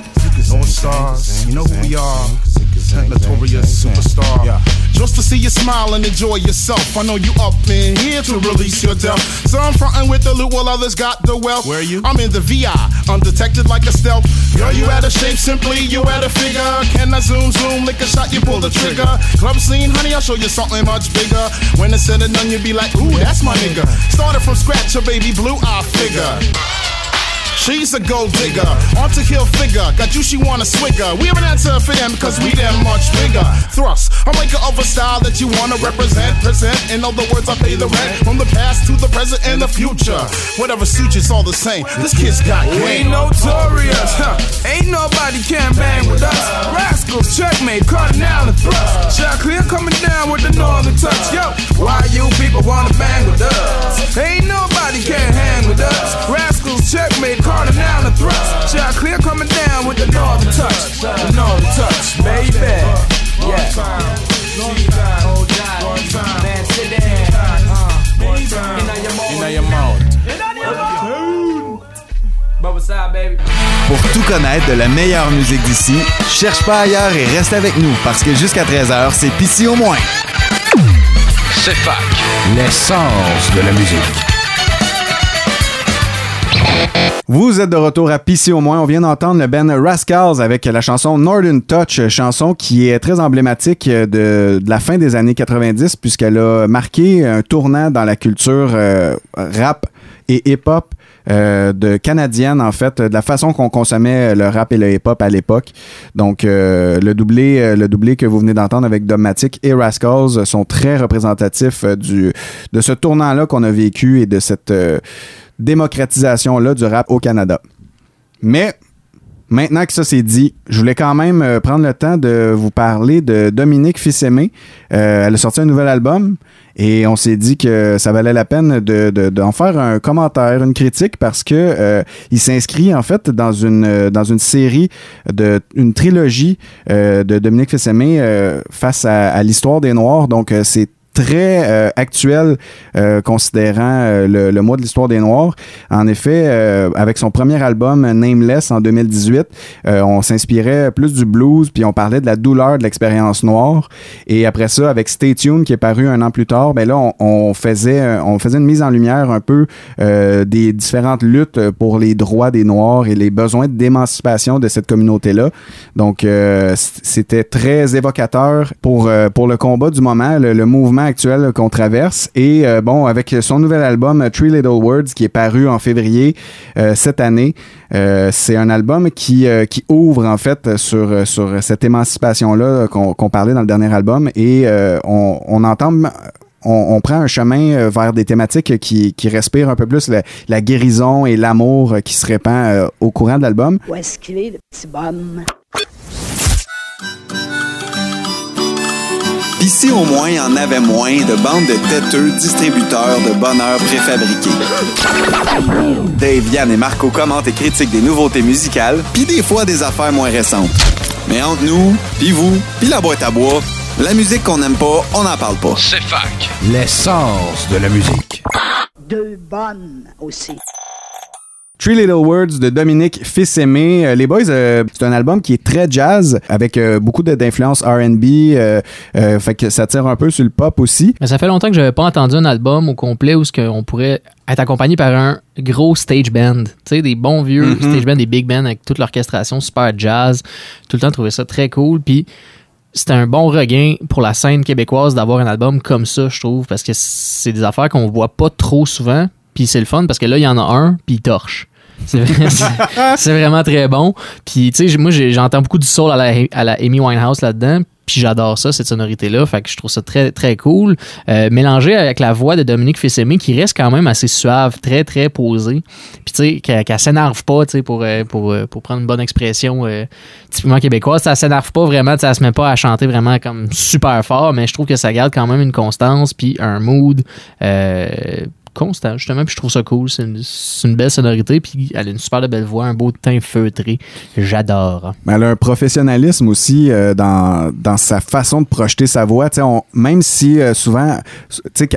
North Stars, you know who we are. Notorious superstar. Just to see you smile and enjoy yourself. I know you up in here to release your doubt. So I'm frontin' with the loot while others got the wealth. Where are you? I'm in the VI, undetected like a stealth. Girl, you out of shape, simply you out of figure. Can I zoom, zoom, lick a shot, you pull the trigger. Club scene, honey, I'll show you something much bigger. When it's said and done, you'll be like, ooh, that's my nigga. Started from scratch, a baby blue, I figure. She's a gold digger, on to kill figure. Got you, she wanna swigger. We have an answer for them because we them much bigger. Thrust, I'm like a other style that you wanna represent. Present, in other words, I pay the rent. From the past to the present and the future. Whatever suits you, it's all the same. This kid's got game. We notorious, huh? Ain't nobody can bang with us. Rascals, checkmate, cardinal and thrust. Shot clear coming down with the northern touch. Yo, why you people wanna bang with us? Ain't nobody can hang with us. Rascals, checkmate, cardinal and thrust. Shot clear coming down with the northern touch? The northern touch, baby. Yeah. Man, sit down. Uh, In your mouth. Bubba side, baby. Pour tout connaître de la meilleure musique d'ici, cherche pas ailleurs et reste avec nous parce que jusqu'à 13h, c'est Pissy au moins. C'est fac. L'essence de la musique. Vous êtes de retour à PC au moins. On vient d'entendre le band Rascals avec la chanson Northern Touch, chanson qui est très emblématique de, la fin des années 90 puisqu'elle a marqué un tournant dans la culture euh, rap et hip-hop euh, de canadienne en fait, de la façon qu'on consommait le rap et le hip-hop à l'époque. Donc euh, le doublé, le doublé que vous venez d'entendre avec Dogmatic et Rascals sont très représentatifs de ce tournant-là qu'on a vécu et de cette démocratisation-là du rap au Canada. Mais maintenant que ça c'est dit, je voulais quand même euh, prendre le temps de vous parler de Dominique Fils-Aimé. Euh, elle a sorti un nouvel album et on s'est dit que ça valait la peine de, de- d'en faire un commentaire, une critique parce que euh, il s'inscrit en fait dans une dans une série de une trilogie de Dominique Fils-Aimé face à, à l'histoire des Noirs. Donc c'est très euh, actuel euh, considérant euh, le, le mois de l'histoire des Noirs. En effet, euh, avec son premier album Nameless en 2018, euh, on s'inspirait plus du blues, puis on parlait de la douleur de l'expérience noire. Et après ça, avec Stay Tuned, qui est paru un an plus tard, ben là, on, on faisait, on faisait une mise en lumière un peu des différentes luttes pour les droits des Noirs et les besoins d'émancipation de cette communauté-là. Donc, c'était très évocateur pour, pour le combat du moment, le, le mouvement actuel qu'on traverse. Et euh, bon, avec son nouvel album euh, Three Little Words qui est paru en février euh, cette année, euh, c'est un album qui, euh, qui ouvre en fait sur, euh, sur cette émancipation-là qu'on parlait dans le dernier album. Et euh, on, on entend on, prend un chemin euh, vers des thématiques qui, qui respirent un peu plus la, la guérison et l'amour euh, qui se répand euh, au courant de l'album. Où est-ce qu'il est, le petit bonhomme? Si au moins il y en avait moins de bandes de têteux distributeurs de bonheur préfabriqués. Dave, Yann et Marco commentent et critiquent des nouveautés musicales, puis des fois des affaires moins récentes. Mais entre nous, puis vous, puis la boîte à bois, la musique qu'on n'aime pas, on n'en parle pas. C'est fac. L'essence de la musique. Deux bonnes aussi. Three Little Words de Dominique Fils-Aimé. Euh, les Boys, euh, c'est un album qui est très jazz, avec euh, beaucoup d'influences R&B, fait que ça tire un peu sur le pop aussi. Mais ça fait longtemps que j'avais pas entendu un album au complet où ce qu'on pourrait être accompagné par un gros stage band. Tu sais, des bons vieux Mhm. stage bands, des big bands avec toute l'orchestration super jazz. Tout le temps trouvé ça très cool. Puis c'était un bon regain pour la scène québécoise d'avoir un album comme ça, je trouve, parce que c'est des affaires qu'on voit pas trop souvent. Puis c'est le fun parce que là, il y en a un, puis il torche. C'est vrai- c'est- c'est vraiment très bon. Puis, tu sais, moi, j'entends beaucoup du soul à la, à la Amy Winehouse là-dedans. Puis j'adore ça, cette sonorité-là. Fait que je trouve ça très, très cool. Euh, mélangé avec la voix de Dominique Fils-Aimé, qui reste quand même assez suave, très, très posée. Puis, tu sais, qu'elle qu'elle s'énerve pas, tu sais, pour, euh, pour, euh, pour prendre une bonne expression typiquement québécoise. Ça s'énerve pas vraiment, elle se met pas à chanter vraiment comme super fort, mais je trouve que ça garde quand même une constance, puis un mood. Constant, justement, puis je trouve ça cool. C'est une, belle sonorité, puis elle a une super belle voix, un beau teint feutré. J'adore. Mais elle a un professionnalisme aussi euh, dans, dans sa façon de projeter sa voix. On- même si euh, souvent,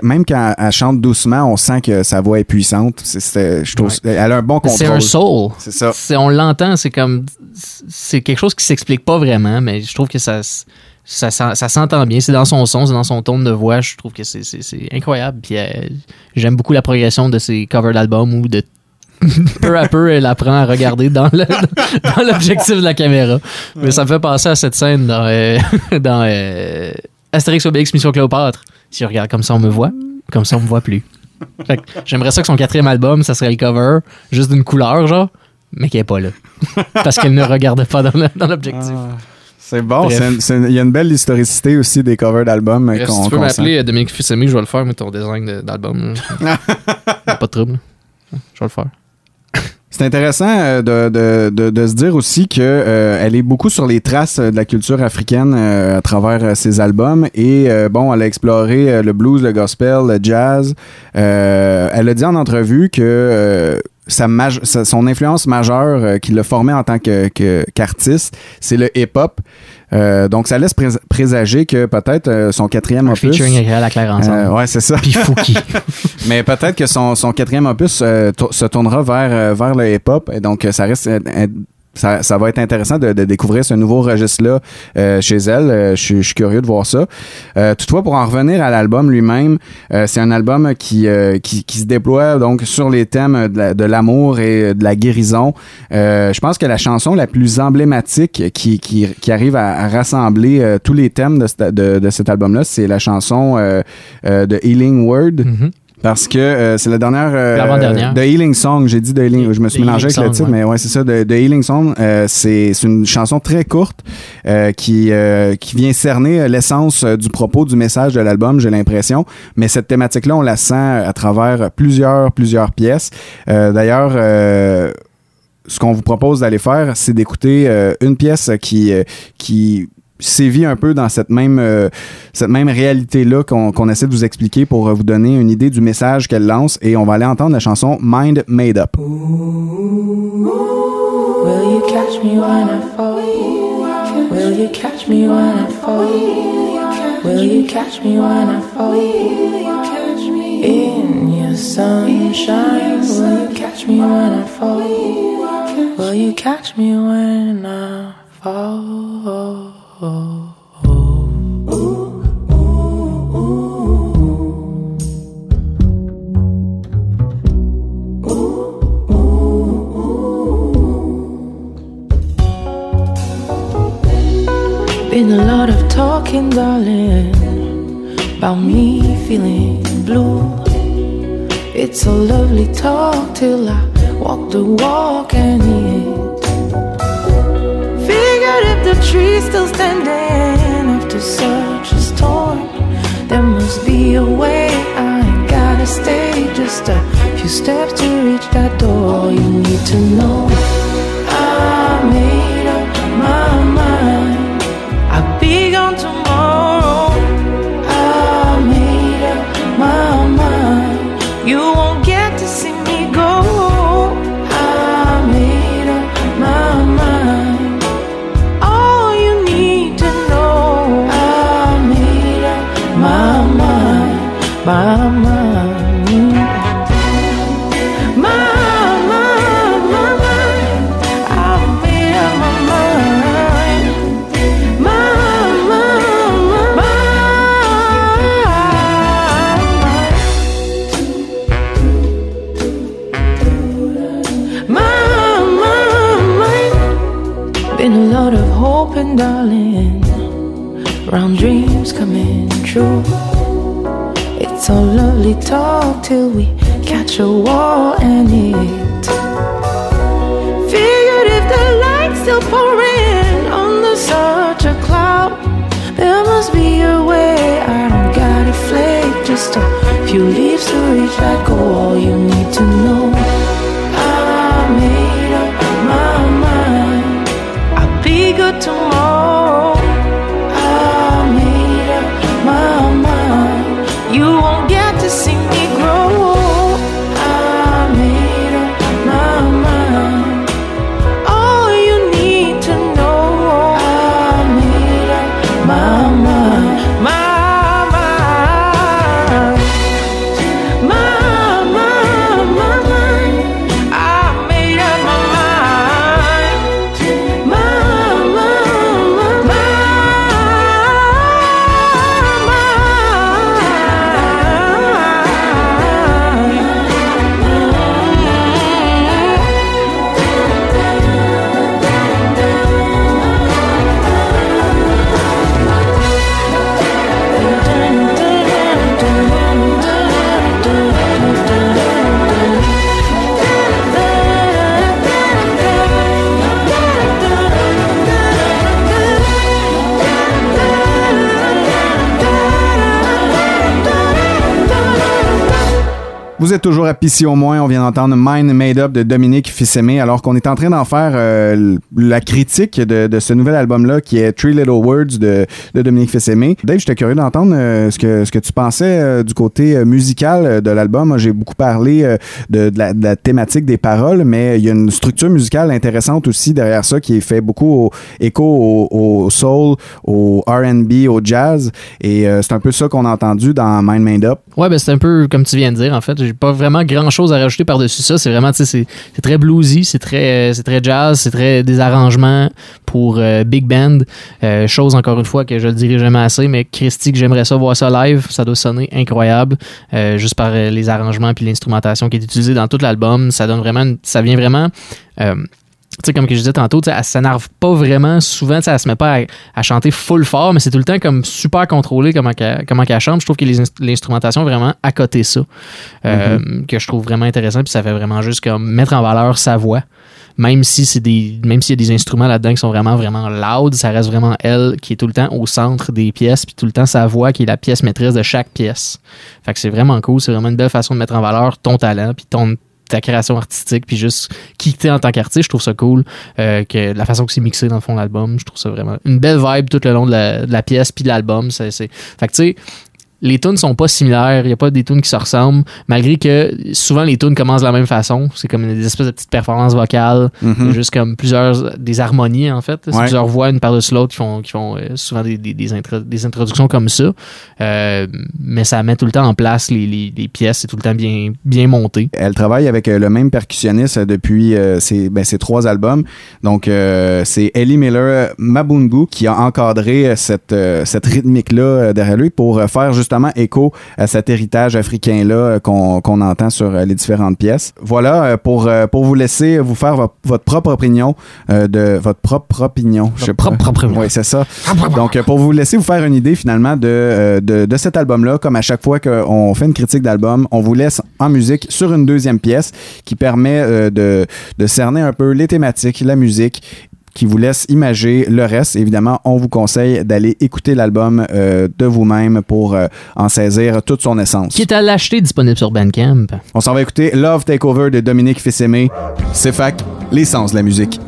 même quand elle chante doucement, on sent que sa voix est puissante. C'est- c'est- je trouve, Elle a un bon contrôle. C'est un soul. C'est ça. C'est- on l'entend, c'est comme. C'est quelque chose qui s'explique pas vraiment, mais je trouve que ça. Ça, ça, s'entend bien, c'est dans son son, c'est dans son ton de voix. Je trouve que c'est- incroyable. Puis euh, j'aime beaucoup la progression de ses covers d'albums où de peu à peu elle apprend à regarder dans l'objectif de la caméra. Mais ça me fait penser à cette scène dans, euh, dans euh, Astérix Obélix Mission Cléopâtre. Si on regarde comme ça, on me voit, comme ça, on me voit plus. J'aimerais ça que son quatrième album, ça serait le cover, juste d'une couleur, genre, mais qu'elle est pas là. Parce qu'elle ne regarde pas dans l'objectif. C'est bon. Il y a une belle historicité aussi des covers d'albums. euh, si tu peux m'appeler euh, Dominique Fils-Aimé, je vais le faire, mais ton design de- d'album. pas de trouble. Je vais le faire. C'est intéressant euh, de, de, de, de se dire aussi que euh, elle est beaucoup sur les traces de la culture africaine euh, à travers ses albums et euh, bon, elle a exploré le blues, le gospel, le jazz. Elle a dit en entrevue que sa maj- sa- son influence majeure euh, qui l'a formé en tant qu'artiste, c'est le hip-hop. Euh, donc ça laisse prés- présager que peut-être euh, son quatrième opus. Featuring Réal Claire ensemble. Euh, ouais, c'est ça. Puis Fouki. Mais peut-être que son, son quatrième opus euh, se tournera vers, euh, vers le hip-hop. Et donc, euh, ça reste. Ça, ça va être intéressant de, de découvrir ce nouveau registre-là euh, chez elle. Euh, je, suis- je suis curieux de voir ça. Euh, toutefois, pour en revenir à l'album lui-même, euh, c'est un album qui, euh, qui, qui se déploie donc sur les thèmes de la- de l'amour et de la guérison. Euh, je pense que la chanson la plus emblématique qui, qui, qui arrive à, rassembler tous les thèmes de, de, de cet album-là, c'est la chanson de Healing Word. Parce que euh, c'est la dernière. euh, L'avant-dernière. The Healing Song, j'ai dit The Healing. Je me suis The mélangé Healing avec le titre, ouais. mais ouais, c'est ça. The, The Healing Song, euh, c'est une chanson très courte euh, qui, euh, qui vient cerner l'essence euh, du propos, du message de l'album, j'ai l'impression. Mais cette thématique-là, on la sent à travers plusieurs, plusieurs pièces. Euh, D'ailleurs, euh, ce qu'on vous propose d'aller faire, c'est d'écouter une pièce qui, qui sévit un peu dans cette même, euh, cette même réalité-là qu'on qu'on essaie de vous expliquer pour euh, vous donner une idée du message qu'elle lance. Et on va aller entendre la chanson Mind Made Up. Will you catch me when I fall? Will you catch me when I fall? Will you catch me when I fall? In your sunshine? Will you catch me when I fall? Will you catch me when I fall? oh, oh, oh. Vous êtes toujours à Pissy au moins. On vient d'entendre Mind Made Up de Dominique Fils-Aimé, alors qu'on est en train d'en faire euh, la critique de, ce nouvel album-là qui est Three Little Words de, Dominique Fils-Aimé. Dave, j'étais curieux d'entendre euh, ce, que, ce que tu pensais euh, du côté musical de l'album. J'ai beaucoup parlé de, la, thématique des paroles, mais il y a une structure musicale intéressante aussi derrière ça qui fait beaucoup au- écho au, soul, au R&B, au jazz. Et c'est un peu ça qu'on a entendu dans Mind Made Up. Ouais, ben c'est un peu comme tu viens de dire, en fait. Pas vraiment grand chose à rajouter par-dessus ça. C'est vraiment, tu sais, c'est- très bluesy, c'est très, euh, très jazz, c'est très des arrangements pour euh, big band. Euh, chose, encore une fois, que je le dirai jamais assez, mais Christy, que j'aimerais ça voir ça live, ça doit sonner incroyable. Juste par les arrangements puis l'instrumentation qui est utilisée dans tout l'album. Ça donne vraiment, ça vient vraiment. Tu sais, comme que je disais tantôt, elle s'énerve pas vraiment souvent, elle se met pas à, à chanter full fort, mais c'est tout le temps comme super contrôlé comment qu'elle, comment qu'elle chante. Je trouve que l'instrumentation est vraiment à côté ça, euh, que je trouve vraiment intéressant, puis ça fait vraiment juste comme mettre en valeur sa voix. Même si c'est des, même s'il y a des instruments là-dedans qui sont vraiment, vraiment loud, ça reste vraiment elle qui est tout le temps au centre des pièces, puis tout le temps sa voix qui est la pièce maîtresse de chaque pièce. Fait que c'est vraiment cool, c'est vraiment une belle façon de mettre en valeur ton talent, puis ton, ta création artistique, puis juste qui t'es en tant qu'artiste, je trouve ça cool. Euh, que la façon que c'est mixé dans le fond de l'album, je trouve ça vraiment une belle vibe tout le long de la, pièce puis de l'album. C'est... Fait que tu sais, les tunes sont pas similaires, il y a pas des tunes qui se ressemblent, malgré que souvent les tunes commencent de la même façon. C'est comme des espèces de petites performances vocales, Mhm. Juste comme plusieurs des harmonies en fait. C'est Ouais. plusieurs voix une par-dessus l'autre qui font, qui font euh, souvent des, des, des, intro- des introductions comme ça. Euh, mais ça met tout le temps en place les, les, les pièces, c'est tout le temps bien, bien monté. Elle travaille avec euh, le même percussionniste depuis euh, ses, ben, ses trois albums. Donc, euh, c'est Ellie Miller Mabungu qui a encadré cette, cette rythmique-là derrière lui pour faire justement écho à cet héritage africain-là euh, qu'on qu'on entend sur euh, les différentes pièces. Voilà, euh, pour, pour vous laisser vous faire vo- votre propre opinion euh, de votre propre opinion. Je sais pas. Oui, c'est ça. Donc, pour vous laisser vous faire une idée finalement de, de, de cet album-là, comme à chaque fois qu'on fait une critique d'album, on vous laisse en musique sur une deuxième pièce qui permet euh, de, de cerner un peu les thématiques, la musique qui vous laisse imager le reste. Évidemment, on vous conseille d'aller écouter l'album euh, de vous-même pour euh, en saisir toute son essence. Qui est à l'acheter disponible sur Bandcamp. On s'en va écouter Love Takeover de Dominique Fils-Aimé. C'est fac, l'essence de la musique.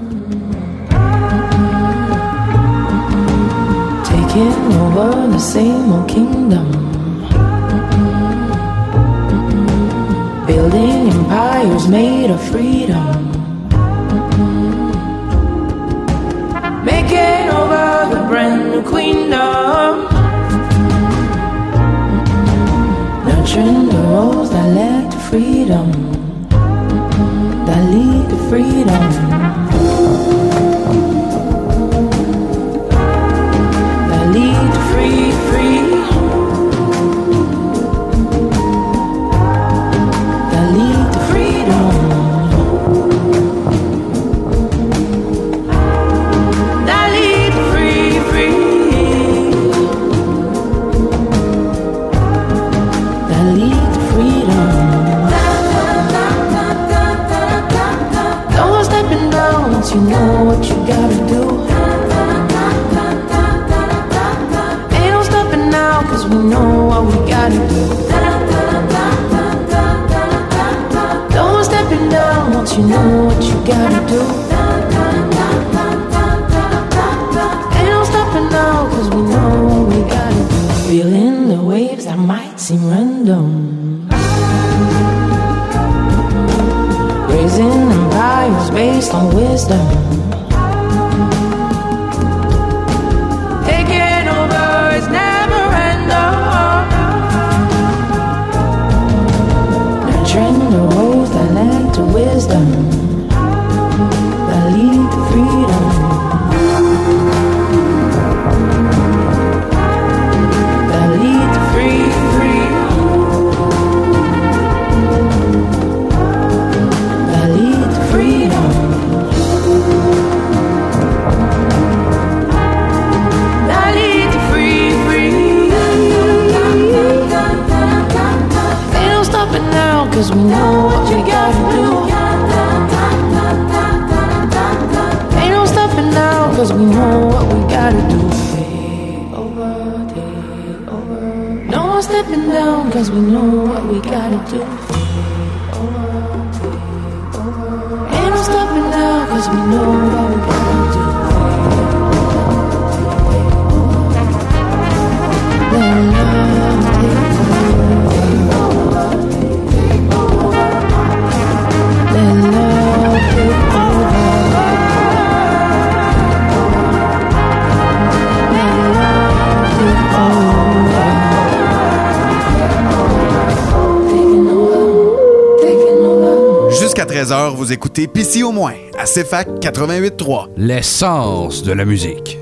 Taking over the same old kingdom. Building empires made of freedom. Brand new queendom. Nurturing the roads that led to freedom. That lead to freedom. that lead to free, free. Wisdom. Cause we know what we gotta do. Ain't no stopping now, cause we know what we gotta do. No more stepping down, cause we know what we gotta do. Ain't no stopping now, cause we know 13h, vous écoutez PC au moins à CFAC 88.3. L'essence de la musique.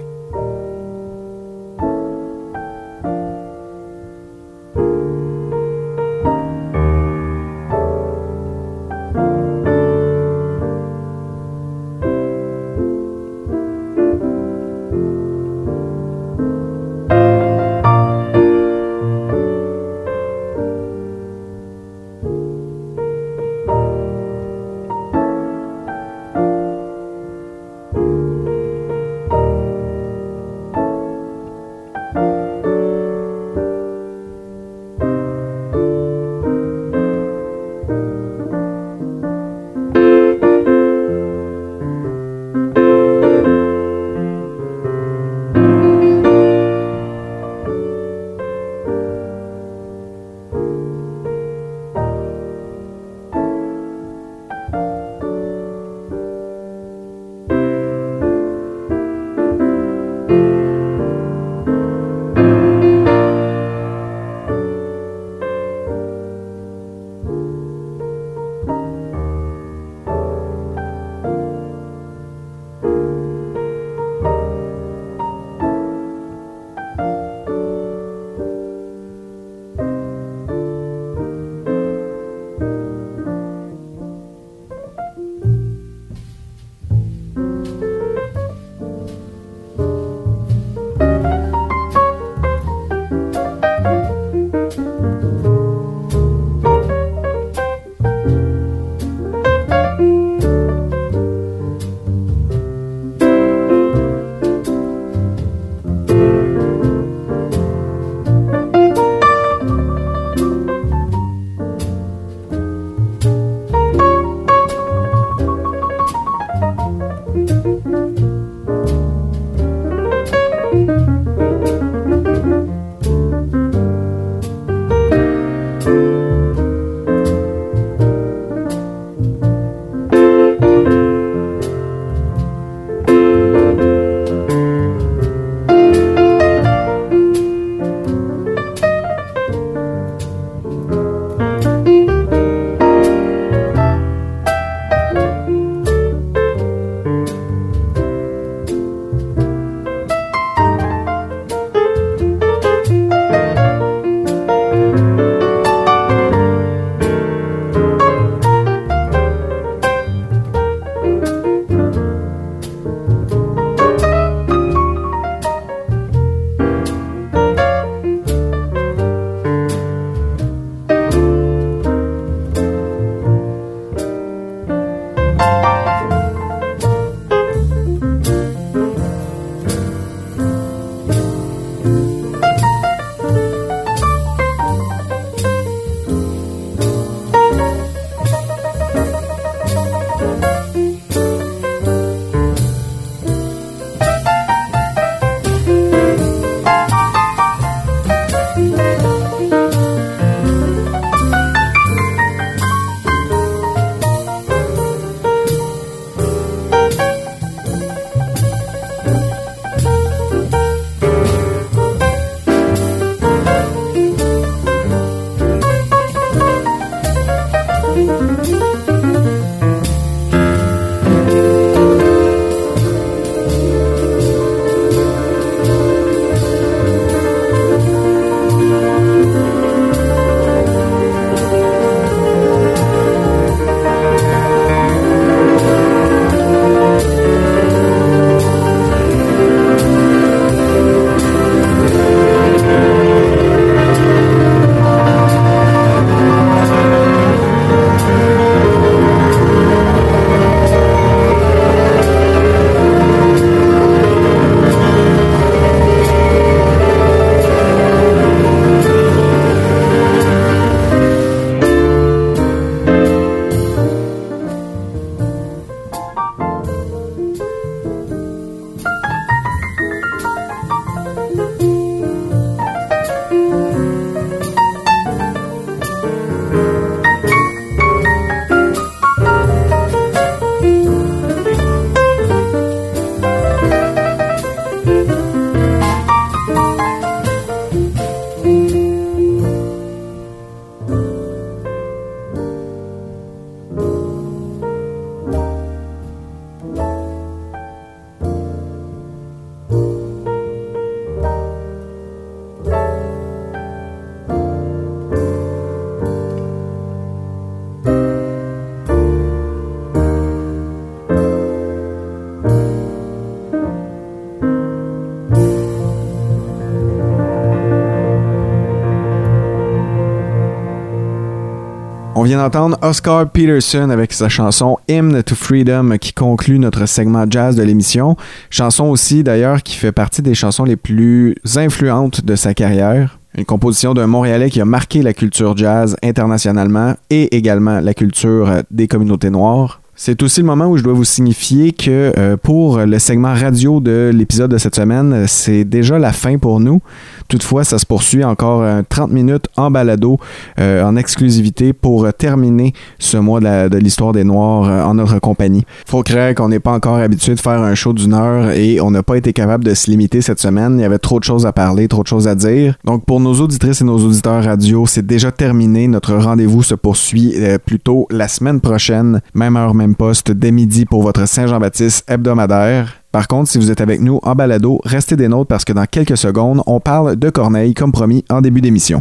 Vient d'entendre Oscar Peterson avec sa chanson Hymn to Freedom qui conclut notre segment jazz de l'émission. Chanson aussi d'ailleurs qui fait partie des chansons les plus influentes de sa carrière. Une composition d'un Montréalais qui a marqué la culture jazz internationalement et également la culture euh, des communautés noires. C'est aussi le moment où je dois vous signifier que euh, pour le segment radio de l'épisode de cette semaine, euh, c'est déjà la fin pour nous. Toutefois, ça se poursuit encore euh, 30 minutes en balado, euh, en exclusivité pour euh, terminer ce mois de l'histoire des Noirs euh, en notre compagnie. Faut croire qu'on n'est pas encore habitué de faire un show d'une heure et on n'a pas été capable de se limiter cette semaine. Il y avait trop de choses à parler, trop de choses à dire. Donc pour nos auditrices et nos auditeurs radio, c'est déjà terminé. Notre rendez-vous se poursuit euh, plutôt la semaine prochaine, même heure, même poste, dès midi pour votre Saint-Jean-Baptiste hebdomadaire. Par contre, si vous êtes avec nous en balado, restez des nôtres parce que dans quelques secondes, on parle de Corneille comme promis en début d'émission.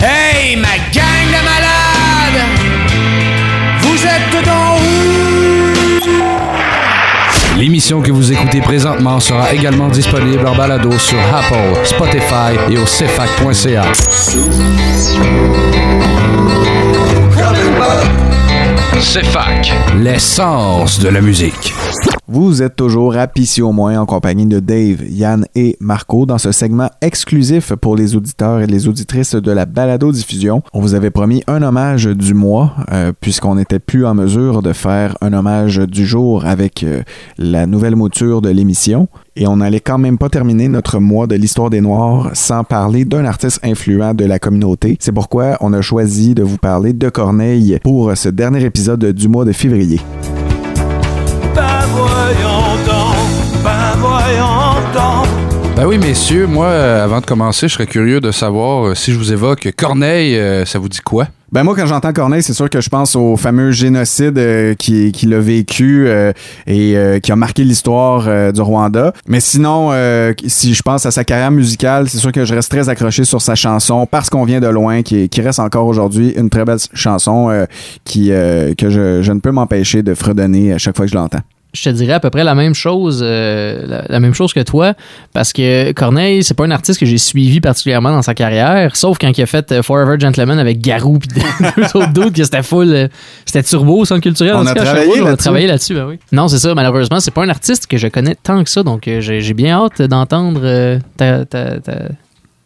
Hey, ma gang de malades! Vous êtes dans L'émission que vous écoutez présentement sera également disponible en balado sur Apple, Spotify et au cefac.ca. CFAC. L'essence de la musique. Vous êtes toujours à Pissy au moins en compagnie de Dave, Yann et Marco dans ce segment exclusif pour les auditeurs et les auditrices de la balado diffusion. On vous avait promis un hommage du mois euh, puisqu'on n'était plus en mesure de faire un hommage du jour avec euh, la nouvelle mouture de l'émission. Et on n'allait quand même pas terminer notre mois de l'histoire des Noirs sans parler d'un artiste influent de la communauté. C'est pourquoi on a choisi de vous parler de Corneille pour ce dernier épisode du mois de février. Ben voyons donc, ben voyons donc. Ben oui, messieurs, moi, euh, avant de commencer, je serais curieux de savoir euh, si je vous évoque Corneille, euh, ça vous dit quoi? Ben moi, quand j'entends Corneille, c'est sûr que je pense au fameux génocide euh, qui, qui l'a vécu euh, et euh, qui a marqué l'histoire euh, du Rwanda. Mais sinon, euh, si je pense à sa carrière musicale, c'est sûr que je reste très accroché sur sa chanson Parce qu'on vient de loin, qui, qui reste encore aujourd'hui une très belle chanson euh, qui, que je, je ne peux m'empêcher de fredonner à chaque fois que je l'entends. Je te dirais à peu près la même chose, euh, la, la même chose que toi, parce que Corneille, c'est pas un artiste que j'ai suivi particulièrement dans sa carrière, sauf quand il a fait euh, Forever Gentleman avec Garou puis deux autres doutes que c'était full, euh, c'était turbo, son culturel. On en a tout cas, travaillé on a là-dessus. travaillé là-dessus, ben oui. Non, c'est ça, malheureusement, c'est pas un artiste que je connais tant que ça, donc j'ai j'ai bien hâte d'entendre euh, ta, ta, ta,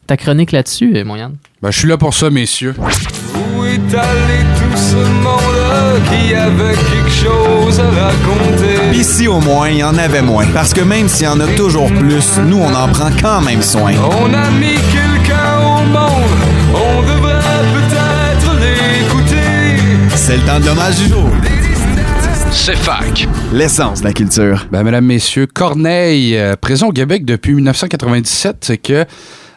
ta chronique là-dessus, euh, mon Yann. Ben, je suis là pour ça, messieurs. Où est allé tout ce monde qui avait quelque chose à raconter? Ici, au moins, il y en avait moins. Parce que même s'il y en a toujours plus, nous, on en prend quand même soin. On a mis quelqu'un au monde, on devrait peut-être l'écouter. C'est le temps de l'hommage du jour. CFAC. L'essence de la culture. Ben, mesdames, messieurs, Corneille, euh, présent au Québec depuis 1997, c'est que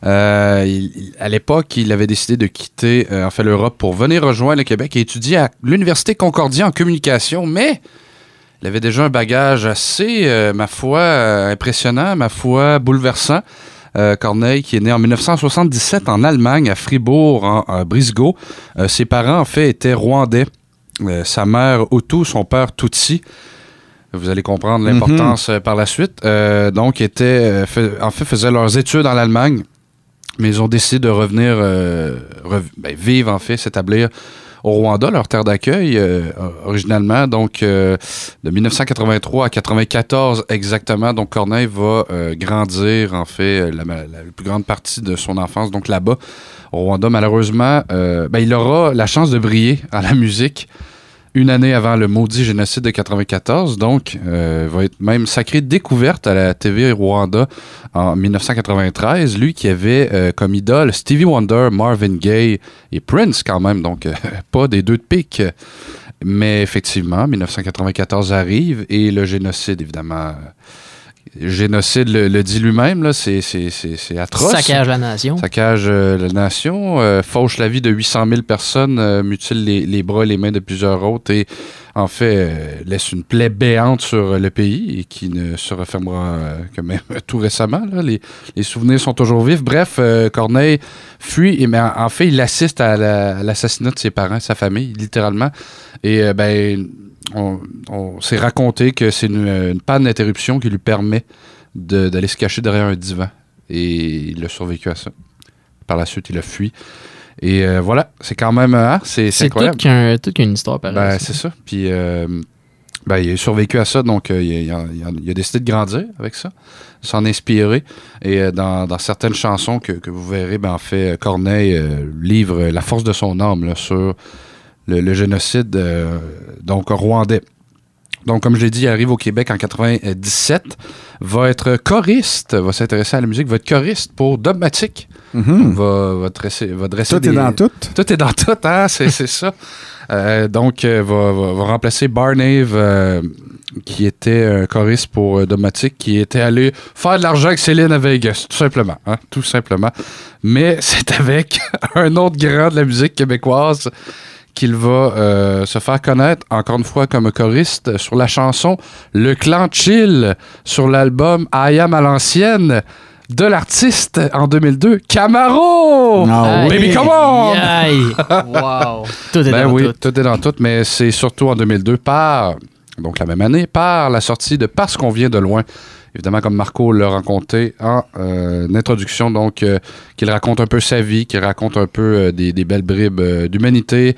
euh, il- il- à l'époque, il avait décidé de quitter euh, en fait l'Europe pour venir rejoindre le Québec et étudier à l'Université Concordia en communication, mais il avait déjà un bagage assez, euh, ma foi, euh, impressionnant, ma foi, bouleversant. Euh, Corneille, qui est né en 1977 en Allemagne, à Fribourg, en, en Brisgau. Euh, ses parents, en fait, étaient rwandais. Euh, sa mère Hutu, son père Tutsi. Vous allez comprendre l'importance euh, par la suite. Donc, étaient, fait- en fait, faisaient leurs études en Allemagne, mais ils ont décidé de revenir rev- ben, vivre, en fait, s'établir au Rwanda, leur terre d'accueil, euh, originalement. Donc, euh, de 1983 à 94 exactement. Donc, Corneille va euh, grandir, en fait, euh, la, plus grande partie de son enfance, donc là-bas, au Rwanda. Malheureusement, ben, il aura la chance de briller à la musique une année avant le maudit génocide de 94, donc euh, va être même sacré découverte à la TV Rwanda en 1993. Lui qui avait euh, comme idole Stevie Wonder, Marvin Gaye et Prince quand même, donc euh, pas des deux de pique. Mais effectivement, 1994 arrive et le génocide, évidemment. Génocide le, le dit lui-même, là, c'est, c'est, c'est, c'est atroce. Saccage la nation. Saccage euh, la nation, euh, fauche la vie de 800 000 personnes, euh, mutile les, les bras et les mains de plusieurs autres et en fait euh, laisse une plaie béante sur euh, le pays et qui ne se refermera euh, que même tout récemment. Les, souvenirs sont toujours vifs. Bref, Corneille fuit mais en, fait il assiste à, la- à l'assassinat de ses parents, sa famille, littéralement. Et ben on, s'est raconté que c'est une, une panne d'interruption qui lui permet d'aller se cacher derrière un divan. Et il a survécu à ça. Par la suite, il a fui. Et euh, voilà, c'est quand même, hein, c'est c'est C'est tout incroyable. qu'un- tout qu'une histoire pareille. Ben, c'est ça. Puis, euh, ben, il a survécu à ça, donc euh, il, a, il a- il a décidé de grandir avec ça, s'en inspirer. Et euh, dans, dans certaines chansons que, que vous verrez, ben, en fait, Corneille euh, livre la force de son âme là, sur le, le génocide euh, donc rwandais. Donc, comme je l'ai dit, il arrive au Québec en 97, va être choriste, va s'intéresser à la musique, va être choriste pour Dogmatic. va, va dresser, va dresser Tout est dans tout. Tout est dans tout, hein? C'est, ça. Euh, donc, euh, va, va, va remplacer Barnave, euh, qui était un choriste pour Domatic, qui était allé faire de l'argent avec Céline à Vegas, tout simplement. Hein? Tout simplement. Mais c'est avec un autre grand de la musique québécoise qu'il va euh, se faire connaître, encore une fois, comme choriste sur la chanson Le Clan Chill, sur l'album I Am à l'ancienne de l'artiste en 2002, Camaro! Ah Baby, oui. come on! Wow. Tout est Ben dans oui, tout. tout. est dans tout, mais c'est surtout en 2002 par, donc la même année, par la sortie de Parce qu'on vient de loin. Évidemment, comme Marco l'a raconté en euh, introduction, donc, euh, qu'il raconte un peu sa vie, qu'il raconte un peu euh, des, des belles bribes euh, d'humanité,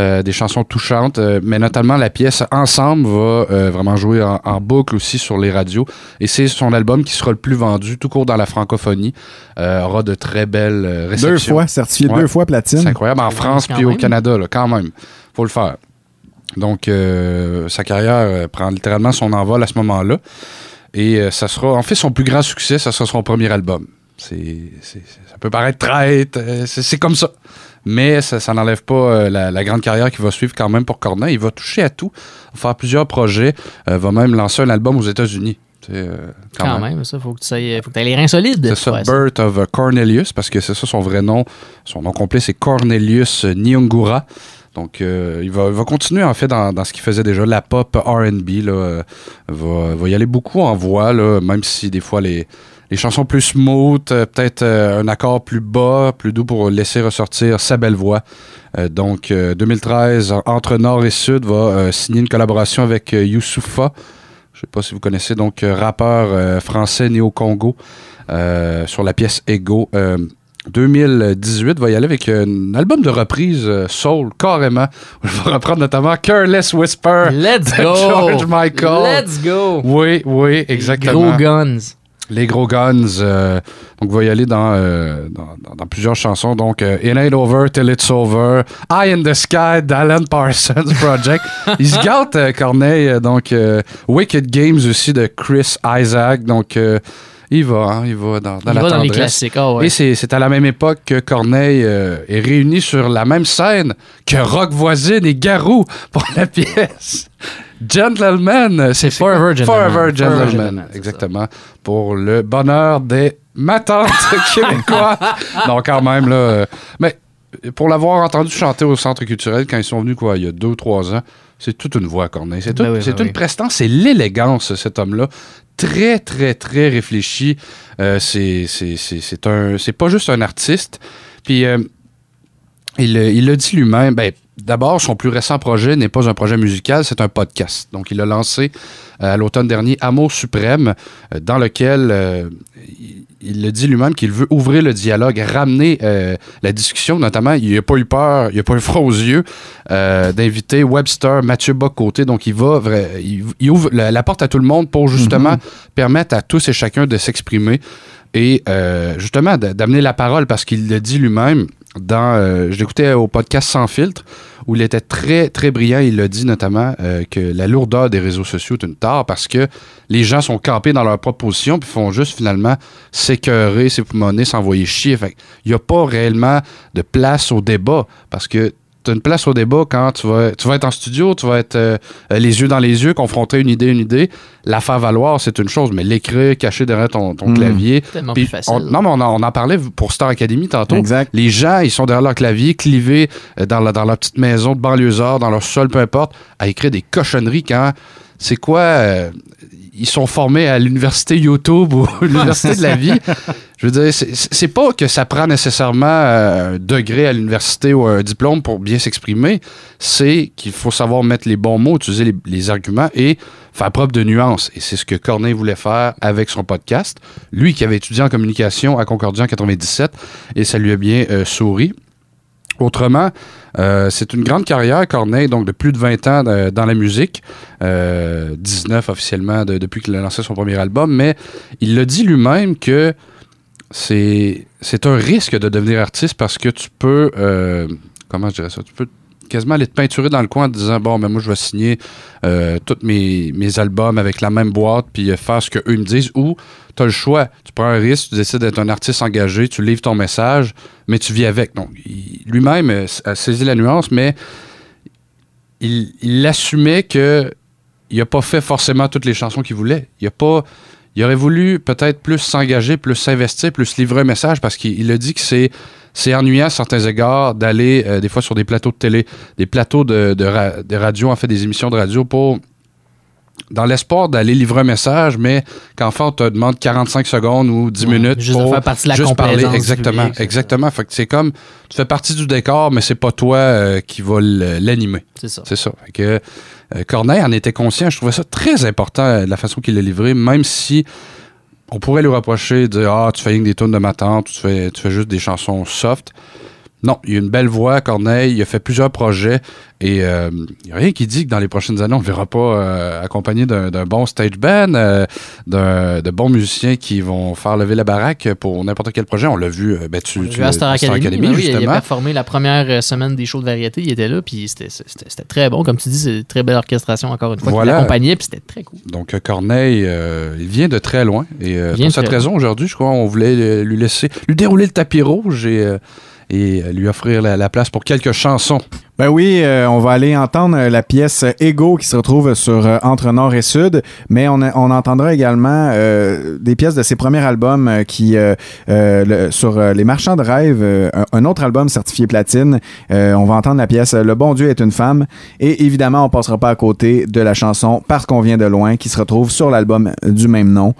euh, des chansons touchantes, euh, mais notamment la pièce Ensemble va euh, vraiment jouer en, en boucle aussi sur les radios. Et c'est son album qui sera le plus vendu tout court dans la francophonie. Euh, aura de très belles réceptions. Deux fois, certifié Ouais. deux fois platine. C'est incroyable. En France puis au. Canada, là, quand même. Faut le faire. Donc, euh, sa carrière euh, prend littéralement son envol à ce moment-là. Et euh, ça sera, en fait, son plus grand succès, ça sera son premier album. C'est, ça peut paraître traite, euh, c'est, comme ça. Mais ça, ça n'enlève pas euh, la, la grande carrière qui va suivre quand même pour Corneille. Il va toucher à tout, faire plusieurs projets, va même lancer un album aux États-Unis. Euh, Quand, même. ça, faut que tu aies, faut que aies les reins solides. c'est ça, Birth of Cornelius, parce que c'est ça son vrai nom. Son nom complet, c'est Cornelius Nyongura. Donc, euh, il, va, continuer, en fait, dans, ce qu'il faisait déjà, la pop R&B. Euh, va, va y aller beaucoup en voix, même si des fois les, chansons plus smooth, euh, peut-être un accord plus bas, plus doux pour laisser ressortir sa belle voix. Donc, euh, 2013, entre Nord et Sud, va signer une collaboration avec Youssoufa. Je sais pas si vous connaissez, donc rappeur français né au Congo sur la pièce Ego. 2018 va y aller avec un album de reprise euh, soul carrément. Je vais reprendre notamment Careless Whisper. Let's de go! George Michael. Let's go! Oui, oui, exactement. Gros guns. Les gros guns. euh, donc, va y aller dans, euh, dans, dans- dans plusieurs chansons. Donc, euh, It Ain't Over Till It's Over. Eye in the Sky d'Alan Parsons Project. Il se Corneille. Donc, Wicked Games aussi de Chris Isaac. Donc, il va, hein, il va dans, dans Il la va dans les tendresse. classiques. Ah ouais. Et c'est à la même époque que Corneille euh, est réuni sur la même scène que Rock Voisine et Garou pour la pièce. Gentleman, c'est Forever Gentleman. Forever Gentleman, Gentleman, exactement. Pour le bonheur des matantes québécois. non, quand même, là. euh, mais pour l'avoir entendu chanter au Centre culturel quand ils sont venus, quoi, il y a deux ou trois ans, c'est toute une voix, Corneille. C'est Ben tout- oui, ben une oui. prestance, c'est l'élégance, cet homme-là. Très, très, très réfléchi. Euh, c'est pas juste un artiste. Puis, euh, il, il dit lui-même. Ben, D'abord, son plus récent projet n'est pas un projet musical, c'est un podcast. Donc, il a lancé euh, à l'automne dernier Amour suprême, dans lequel il, le dit lui-même qu'il veut ouvrir le dialogue, ramener euh, la discussion. Notamment, il n'a pas eu peur, il n'a pas eu froid aux yeux euh, d'inviter Webster, Mathieu Bocoté. Donc, il va, il, il ouvre la, la porte à tout le monde pour justement permettre à tous et chacun de s'exprimer et euh, justement d'amener la parole parce qu'il le dit lui-même dans euh, je l'écoutais au podcast sans filtre où il était très très brillant. Il le dit notamment euh, que la lourdeur des réseaux sociaux est une tare parce que les gens sont campés dans leur propre position puis font juste finalement s'écœurer s'époumoner s'envoyer chier. Il n'y a pas réellement de place au débat parce que as une place au débat quand tu vas, tu vas être en studio, tu vas être euh, les yeux dans les yeux, confronter une idée, une idée. La faire valoir, c'est une chose, mais l'écrire caché derrière ton, ton Mm. clavier. Tellement plus facile. on- non, mais on en, on en parlait pour Star Academy tantôt. Exact. Les gens, ils sont derrière leur clavier, clivés euh, dans, la, dans leur petite maison de banlieusard, dans leur sol, peu importe, à écrire des cochonneries quand c'est quoi euh, ils sont formés à l'université YouTube ou l'université de la vie. Je veux dire, c'est- pas que ça prend nécessairement euh, un degré à l'université ou un diplôme pour bien s'exprimer. C'est qu'il faut savoir mettre les bons mots, utiliser les, arguments et faire preuve de nuance. Et c'est ce que Corneille voulait faire avec son podcast. Lui qui avait étudié en communication à Concordia en 97 et ça lui a bien euh, souri. Autrement, euh, c'est une grande carrière, Corneille, donc de plus de 20 ans dans la musique, euh, 19 officiellement de- depuis qu'il a lancé son premier album, mais il le dit lui-même que c'est c'est un risque de devenir artiste parce que tu peux, euh, comment je dirais ça, tu peux quasiment aller te peinturer dans le coin en te disant bon, mais moi je vais signer euh, tous mes, mes albums avec la même boîte puis euh, faire ce qu'eux me disent ou tu as le choix, tu prends un risque, tu décides d'être un artiste engagé, tu livres ton message, mais tu vis avec. Donc lui-même a saisi la nuance, mais il, il assumait que il a pas fait forcément toutes les chansons qu'il voulait. Il a pas il aurait voulu peut-être plus s'engager, plus s'investir, plus livrer un message parce qu'il il a dit que c'est c'est ennuyant à certains égards d'aller euh, des fois sur des plateaux de télé, des plateaux de, de, ra- de radio, en fait des émissions de radio pour dans l'espoir d'aller livrer un message, mais qu'enfin on te demande 45 secondes ou 10 Ouais, minutes juste de pour faire partie de la juste parler. Exactement, public, exactement. Fait que c'est comme tu fais partie du décor, mais c'est pas toi euh, qui va l'animer. C'est ça. C'est ça. Fait que Corneille en était conscient. Je trouvais ça très important euh, la façon qu'il l'a livré, même si on pourrait lui reprocher de ah tu fais que des tunes de ma tante, tu fais tu fais juste des chansons soft. Non, il a une belle voix, Corneille. Il a fait plusieurs projets et euh, il n'y a rien qui dit que dans les prochaines années, on ne verra pas euh, accompagné d'un bon stage band, euh, d'un- de bons musiciens qui vont faire lever la baraque pour n'importe quel projet. On l'a vu, euh, ben, tu, On l'a tu vu à Star Star Academy, ben oui, il a performé la première euh, semaine des shows de variété, il était là, puis c'était- très bon. Comme tu dis, c'est une très belle orchestration, encore une fois, Voilà. l'accompagnait, puis c'était très cool. Donc euh, Corneille, euh, il vient de très loin. Et euh, pour cette raison, aujourd'hui, je crois, on voulait euh, lui laisser, lui dérouler le tapis rouge et, euh, et euh, lui offrir la, la place pour quelques chansons. Ben oui, euh, on va aller entendre euh, la pièce Ego qui se retrouve sur Entre Nord et Sud, mais on, entendra également des pièces de ses premiers albums qui sur Les Marchands de rêve, un, autre album certifié platine. On va entendre la pièce Le bon Dieu est une femme et évidemment on passera pas à côté de la chanson Parce qu'on vient de loin qui se retrouve sur l'album du même nom.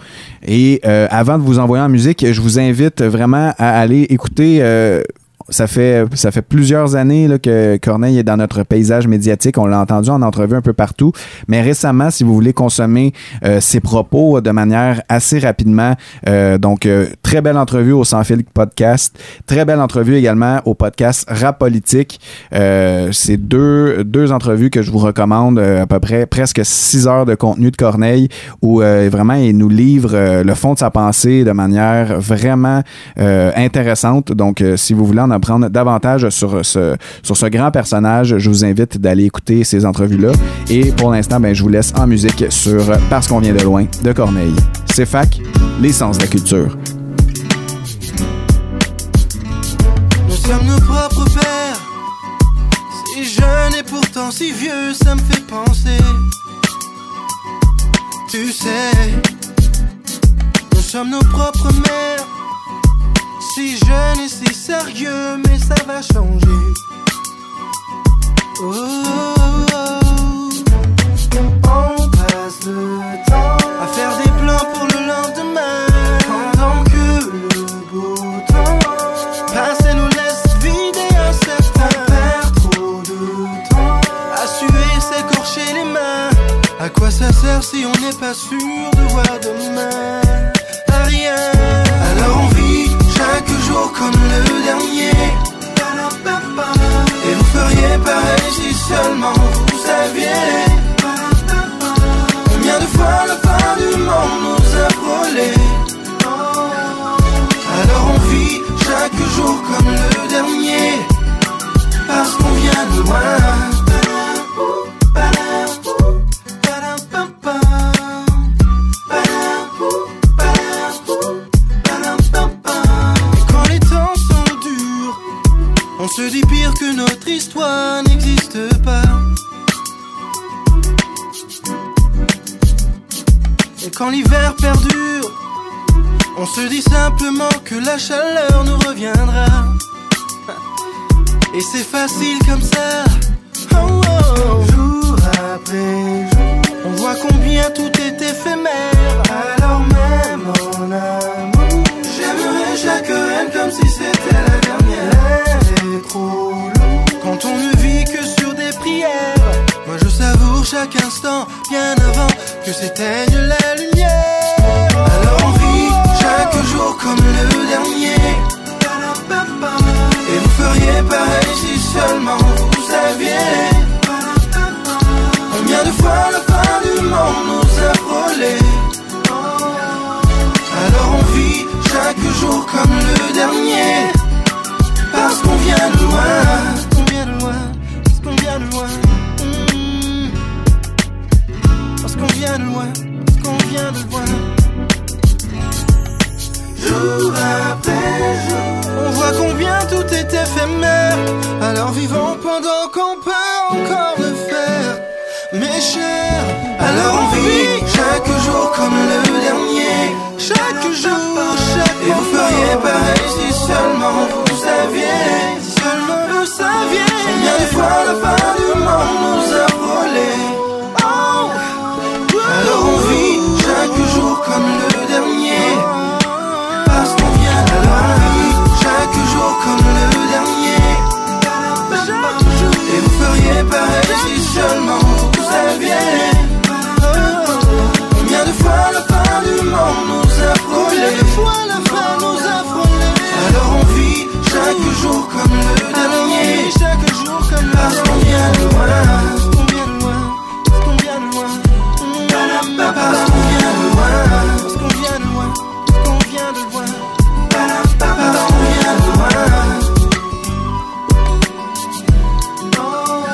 Et avant de vous envoyer en musique, je vous invite vraiment à aller écouter ça fait, ça fait plusieurs années là, que Corneille est dans notre paysage médiatique. On l'a entendu en entrevue un peu partout. Mais récemment, si vous voulez consommer euh, ses propos de manière assez rapidement, euh, donc euh, très belle entrevue au Sans Fil Podcast, très belle entrevue également au podcast Rap Politique. Euh, C'est deux, deux entrevues que je vous recommande, euh, à peu près presque six heures de contenu de Corneille, où euh, vraiment il nous livre euh, le fond de sa pensée de manière vraiment euh, intéressante. Donc, euh, si vous voulez en apprendre davantage sur ce, sur ce grand personnage, je vous invite d'aller écouter ces entrevues-là. Et pour l'instant, ben, je vous laisse en musique sur Parce qu'on vient de loin de Corneille. C'est fac, l'essence de la culture. Nous sommes nos propres pères. Si jeune et pourtant si vieux, ça me fait penser. Tu sais, nous sommes nos propres mères. Si jeune et si sérieux, mais ça va changer. Oh, oh, oh. On passe le temps à faire des plans pour le lendemain. Pendant que le beau temps passe et nous laisse vider un certain. On perd trop de temps à suer, s'écorcher les mains. À quoi ça sert si on n'est pas sûr de voir demain? À rien. Comme le dernier. Et vous feriez pareil si seulement vous saviez. Combien de fois la fin du monde nous a frôlé Alors on vit chaque jour comme le dernier Parce qu'on vient de loin notre histoire n'existe pas Et quand l'hiver perdure, on se dit simplement que la chaleur nous reviendra. Et c'est facile comme ça. Oh, oh. Jour après jour, on voit combien tout est éphémère. Alors même en amour, j'aimerais chaque haine comme si c'était la dernière. L'air est trop chaque instant, bien avant que s'éteigne la lumière. Alors on vit chaque jour comme le dernier. Et vous feriez pareil si seulement vous saviez. Combien de fois la fin du monde nous a volé. Alors on vit chaque jour comme le dernier. Parce qu'on vient de loin. Parce qu'on vient de loin. Parce qu'on vient de loin. Parce qu'on vient de loin, parce qu'on vient de loin? Jour après jour, on voit combien tout est éphémère. Alors vivons pendant qu'on peut encore le faire. Mes chers, alors on vit chaque jour comme le dernier. Chaque jour, chaque Et vous feriez pareil si seulement vous saviez. Si seulement vous saviez. Combien de fois la fin du monde nous jour comme le dernier. Chaque jour comme le dernier. Parce qu'on vient de loin. Parce qu'on vient loin. Parce qu'on vient loin. Parce qu'on vient loin. Parce qu'on vient loin. Parce qu'on vient de loin. Parce qu'on vient de loin.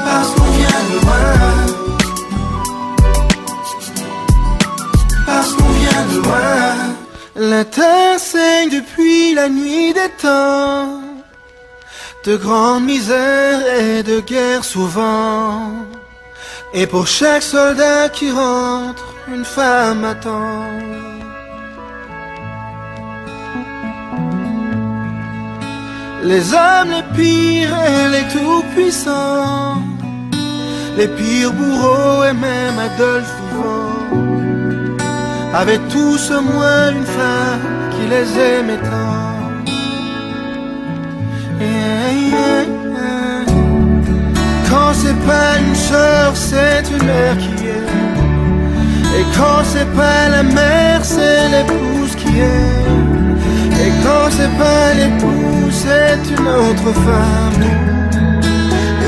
Parce qu'on vient loin. Parce qu'on vient loin. La terre saigne depuis la nuit des temps. De grandes misères et de guerres souvent. Et pour chaque soldat qui rentre, une femme attend. Les hommes les pires et les tout-puissants, les pires bourreaux et même Adolphe vivant, avaient tous au moins une femme qui les aimait tant. Quand c'est pas une sœur, c'est une mère qui est. Et quand c'est pas la mère, c'est l'épouse qui est. Et quand c'est pas l'épouse, c'est une autre femme.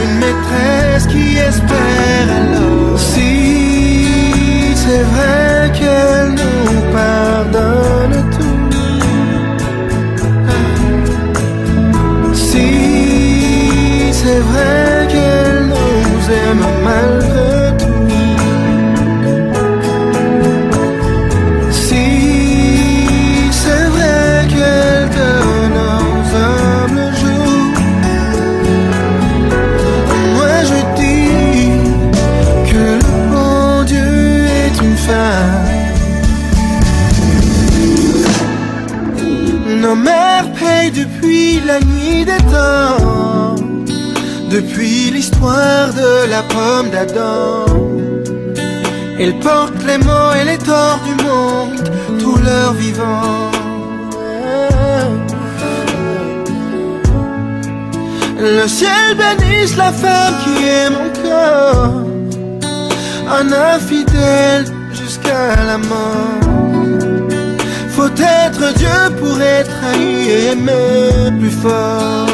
Une maîtresse qui espère alors. Si c'est vrai qu'elle nous pardonne c'est vrai qu'elle nous aime malgré depuis l'histoire de la pomme d'Adam. Ils portent les maux et les torts du monde tout leur vivant. Le ciel bénisse la femme qui est mon corps, un infidèle jusqu'à la mort. Faut être Dieu pour être haï et aimer plus fort.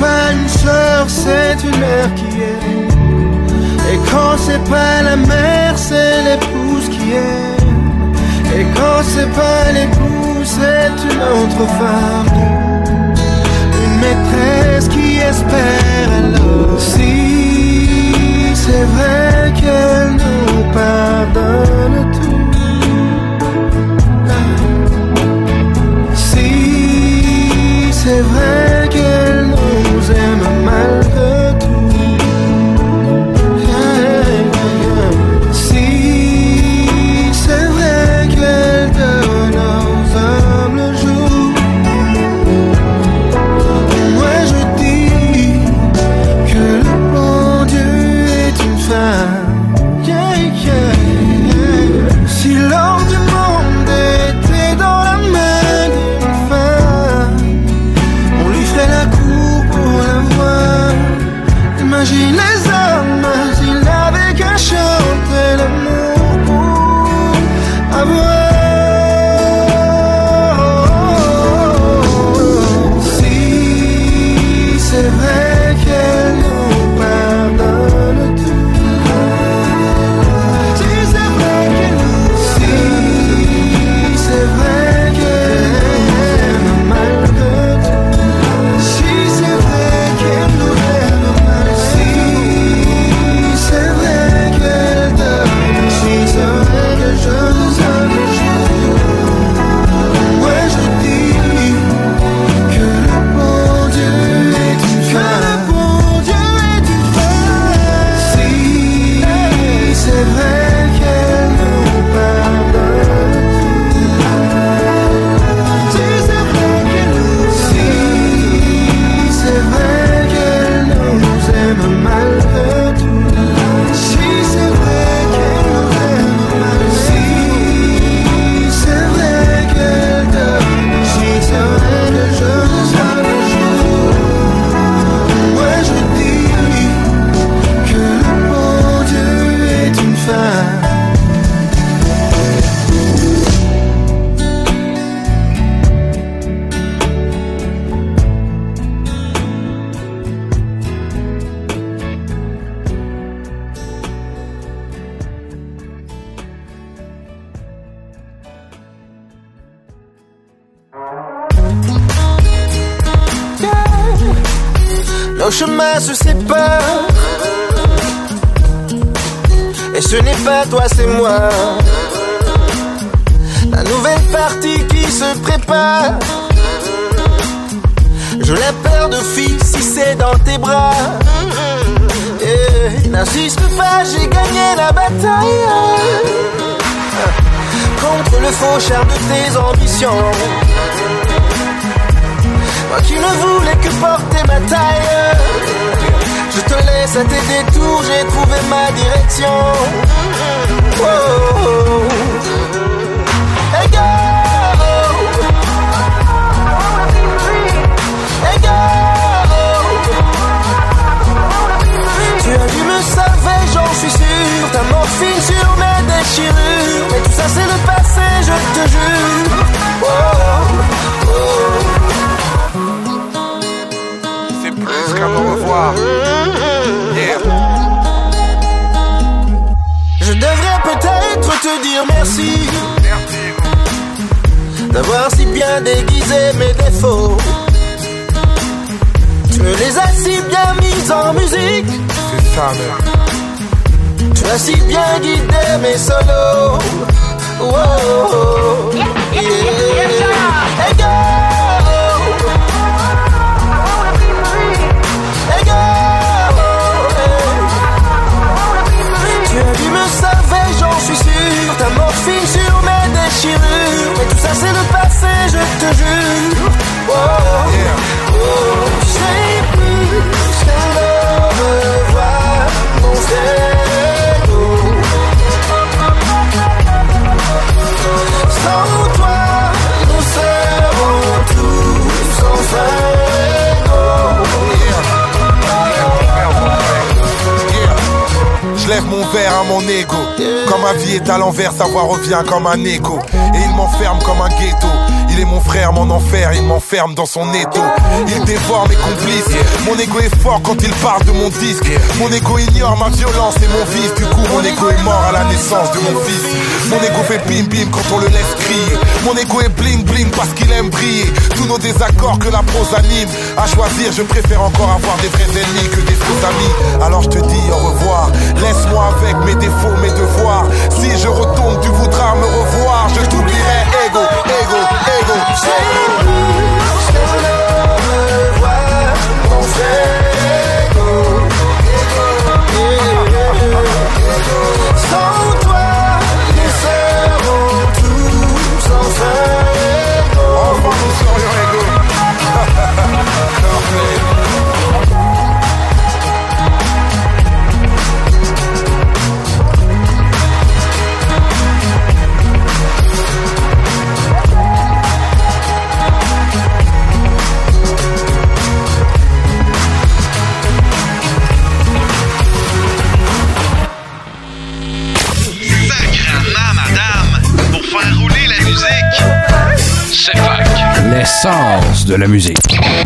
Pas une sœur, c'est une mère qui est. Et quand c'est pas la mère, c'est l'épouse qui est. Et quand c'est pas l'épouse, c'est une autre femme. Une maîtresse qui espère alors. Si c'est vrai qu'elle nous pardonne tout. Si c'est vrai mon ego. Quand ma vie est à l'envers, sa voix revient comme un écho. Et il m'enferme comme un ghetto. Il est mon frère, mon enfer, il m'enferme dans son étau. Il dévore mes complices. Mon ego est fort quand il parle de mon disque. Mon ego ignore ma violence et mon vice. Du coup, mon ego est mort à la naissance de mon fils. Mon ego fait bim bim quand on le laisse crier. Mon ego est bling bling parce qu'il aime briller. Tous nos désaccords que la prose anime. À choisir, je préfère encore avoir des vrais ennemis que des faux amis. Alors je te dis au revoir. Laisse-moi avec mes défauts, mes devoirs. Si je retourne, tu voudras me revoir. Je t'oublierai, ego, ego, ego. Mon frère, L'essence de la musique.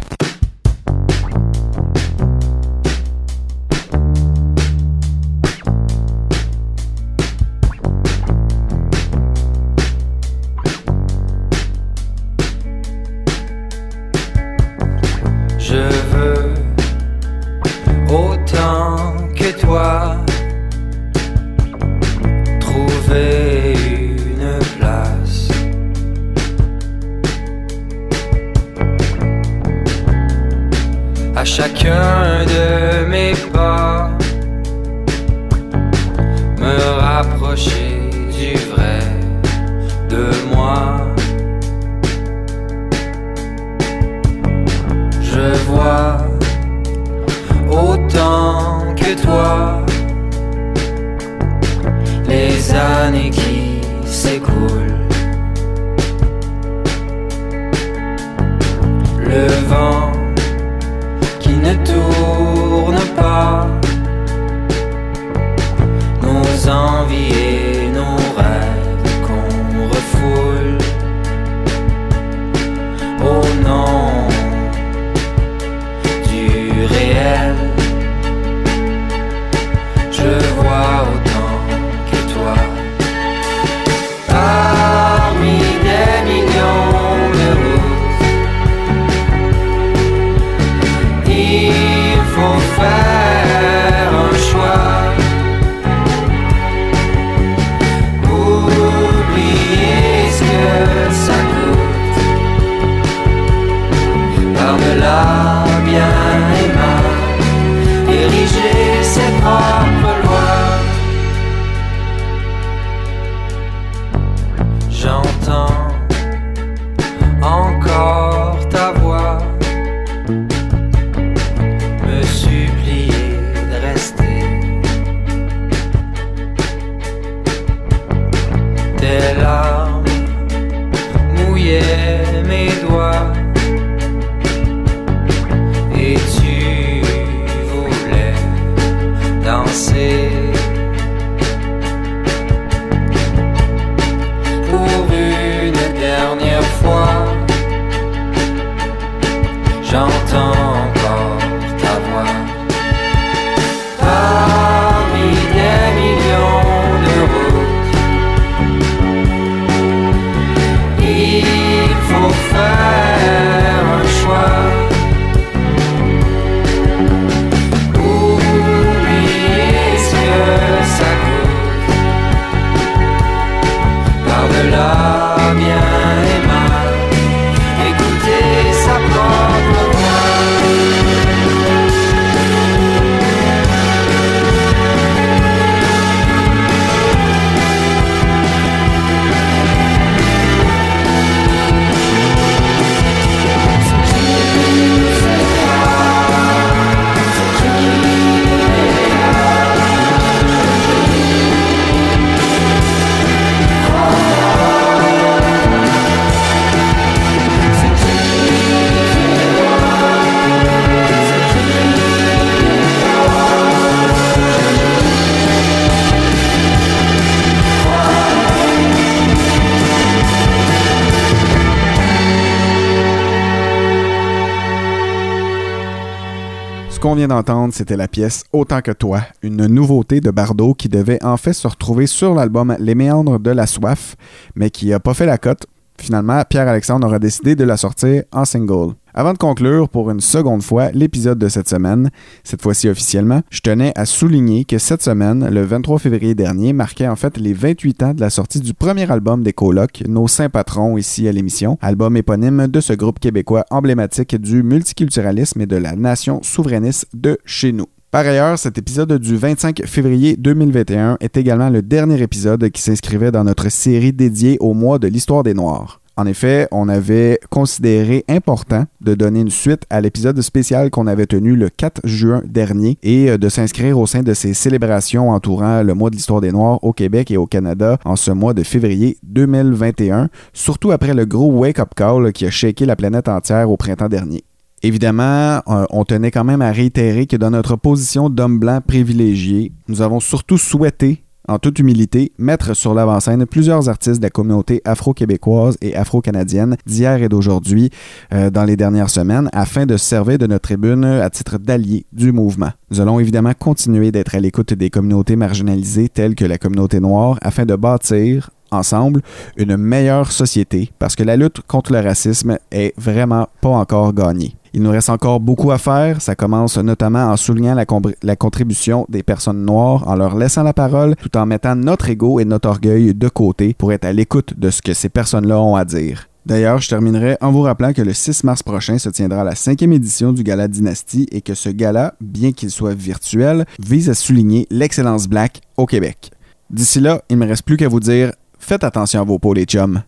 Qu'on vient d'entendre, c'était la pièce Autant que toi, une nouveauté de Bardot qui devait en fait se retrouver sur l'album Les méandres de la soif, mais qui n'a pas fait la cote. Finalement, Pierre-Alexandre aura décidé de la sortir en single. Avant de conclure pour une seconde fois l'épisode de cette semaine, cette fois-ci officiellement, je tenais à souligner que cette semaine, le 23 février dernier, marquait en fait les 28 ans de la sortie du premier album des colocs, Nos Saints Patrons ici à l'émission, album éponyme de ce groupe québécois emblématique du multiculturalisme et de la nation souverainiste de chez nous. Par ailleurs, cet épisode du 25 février 2021 est également le dernier épisode qui s'inscrivait dans notre série dédiée au mois de l'histoire des Noirs. En effet, on avait considéré important de donner une suite à l'épisode spécial qu'on avait tenu le 4 juin dernier et euh, de s'inscrire au sein de ces célébrations entourant le mois de l'histoire des Noirs au Québec et au Canada en ce mois de février 2021, surtout après le gros wake-up call qui a shaké la planète entière au printemps dernier. Évidemment, euh, on tenait quand même à réitérer que dans notre position d'homme blanc privilégié, nous avons surtout souhaité, en toute humilité, mettre sur l'avant-scène plusieurs artistes de la communauté afro-québécoise et afro-canadienne d'hier et d'aujourd'hui euh, dans les dernières semaines afin de se servir de notre tribune à titre d'allié du mouvement. Nous allons évidemment continuer d'être à l'écoute des communautés marginalisées telles que la communauté noire afin de bâtir ensemble une meilleure société parce que la lutte contre le racisme est vraiment pas encore gagnée. Il nous reste encore beaucoup à faire. Ça commence notamment en soulignant la, la contribution des personnes noires, en leur laissant la parole, tout en mettant notre ego et notre orgueil de côté pour être à l'écoute de ce que ces personnes-là ont à dire. D'ailleurs, je terminerai en vous rappelant que le 6 mars prochain se tiendra la cinquième édition du Gala Dynastie et que ce gala, bien qu'il soit virtuel, vise à souligner l'excellence black au Québec. D'ici là, il me reste plus qu'à vous dire faites attention à vos peaux, les chums.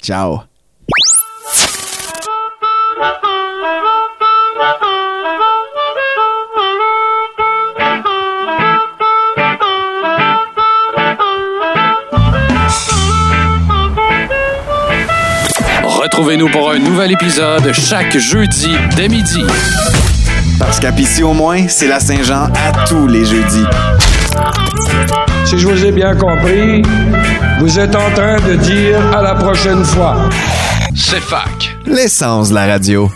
Ciao! Retrouvez-nous pour un nouvel épisode chaque jeudi dès midi. Parce qu'à Pissy au moins, c'est la Saint-Jean à tous les jeudis. Si je vous ai bien compris, vous êtes en train de dire à la prochaine fois. C'est fac. L'essence de la radio.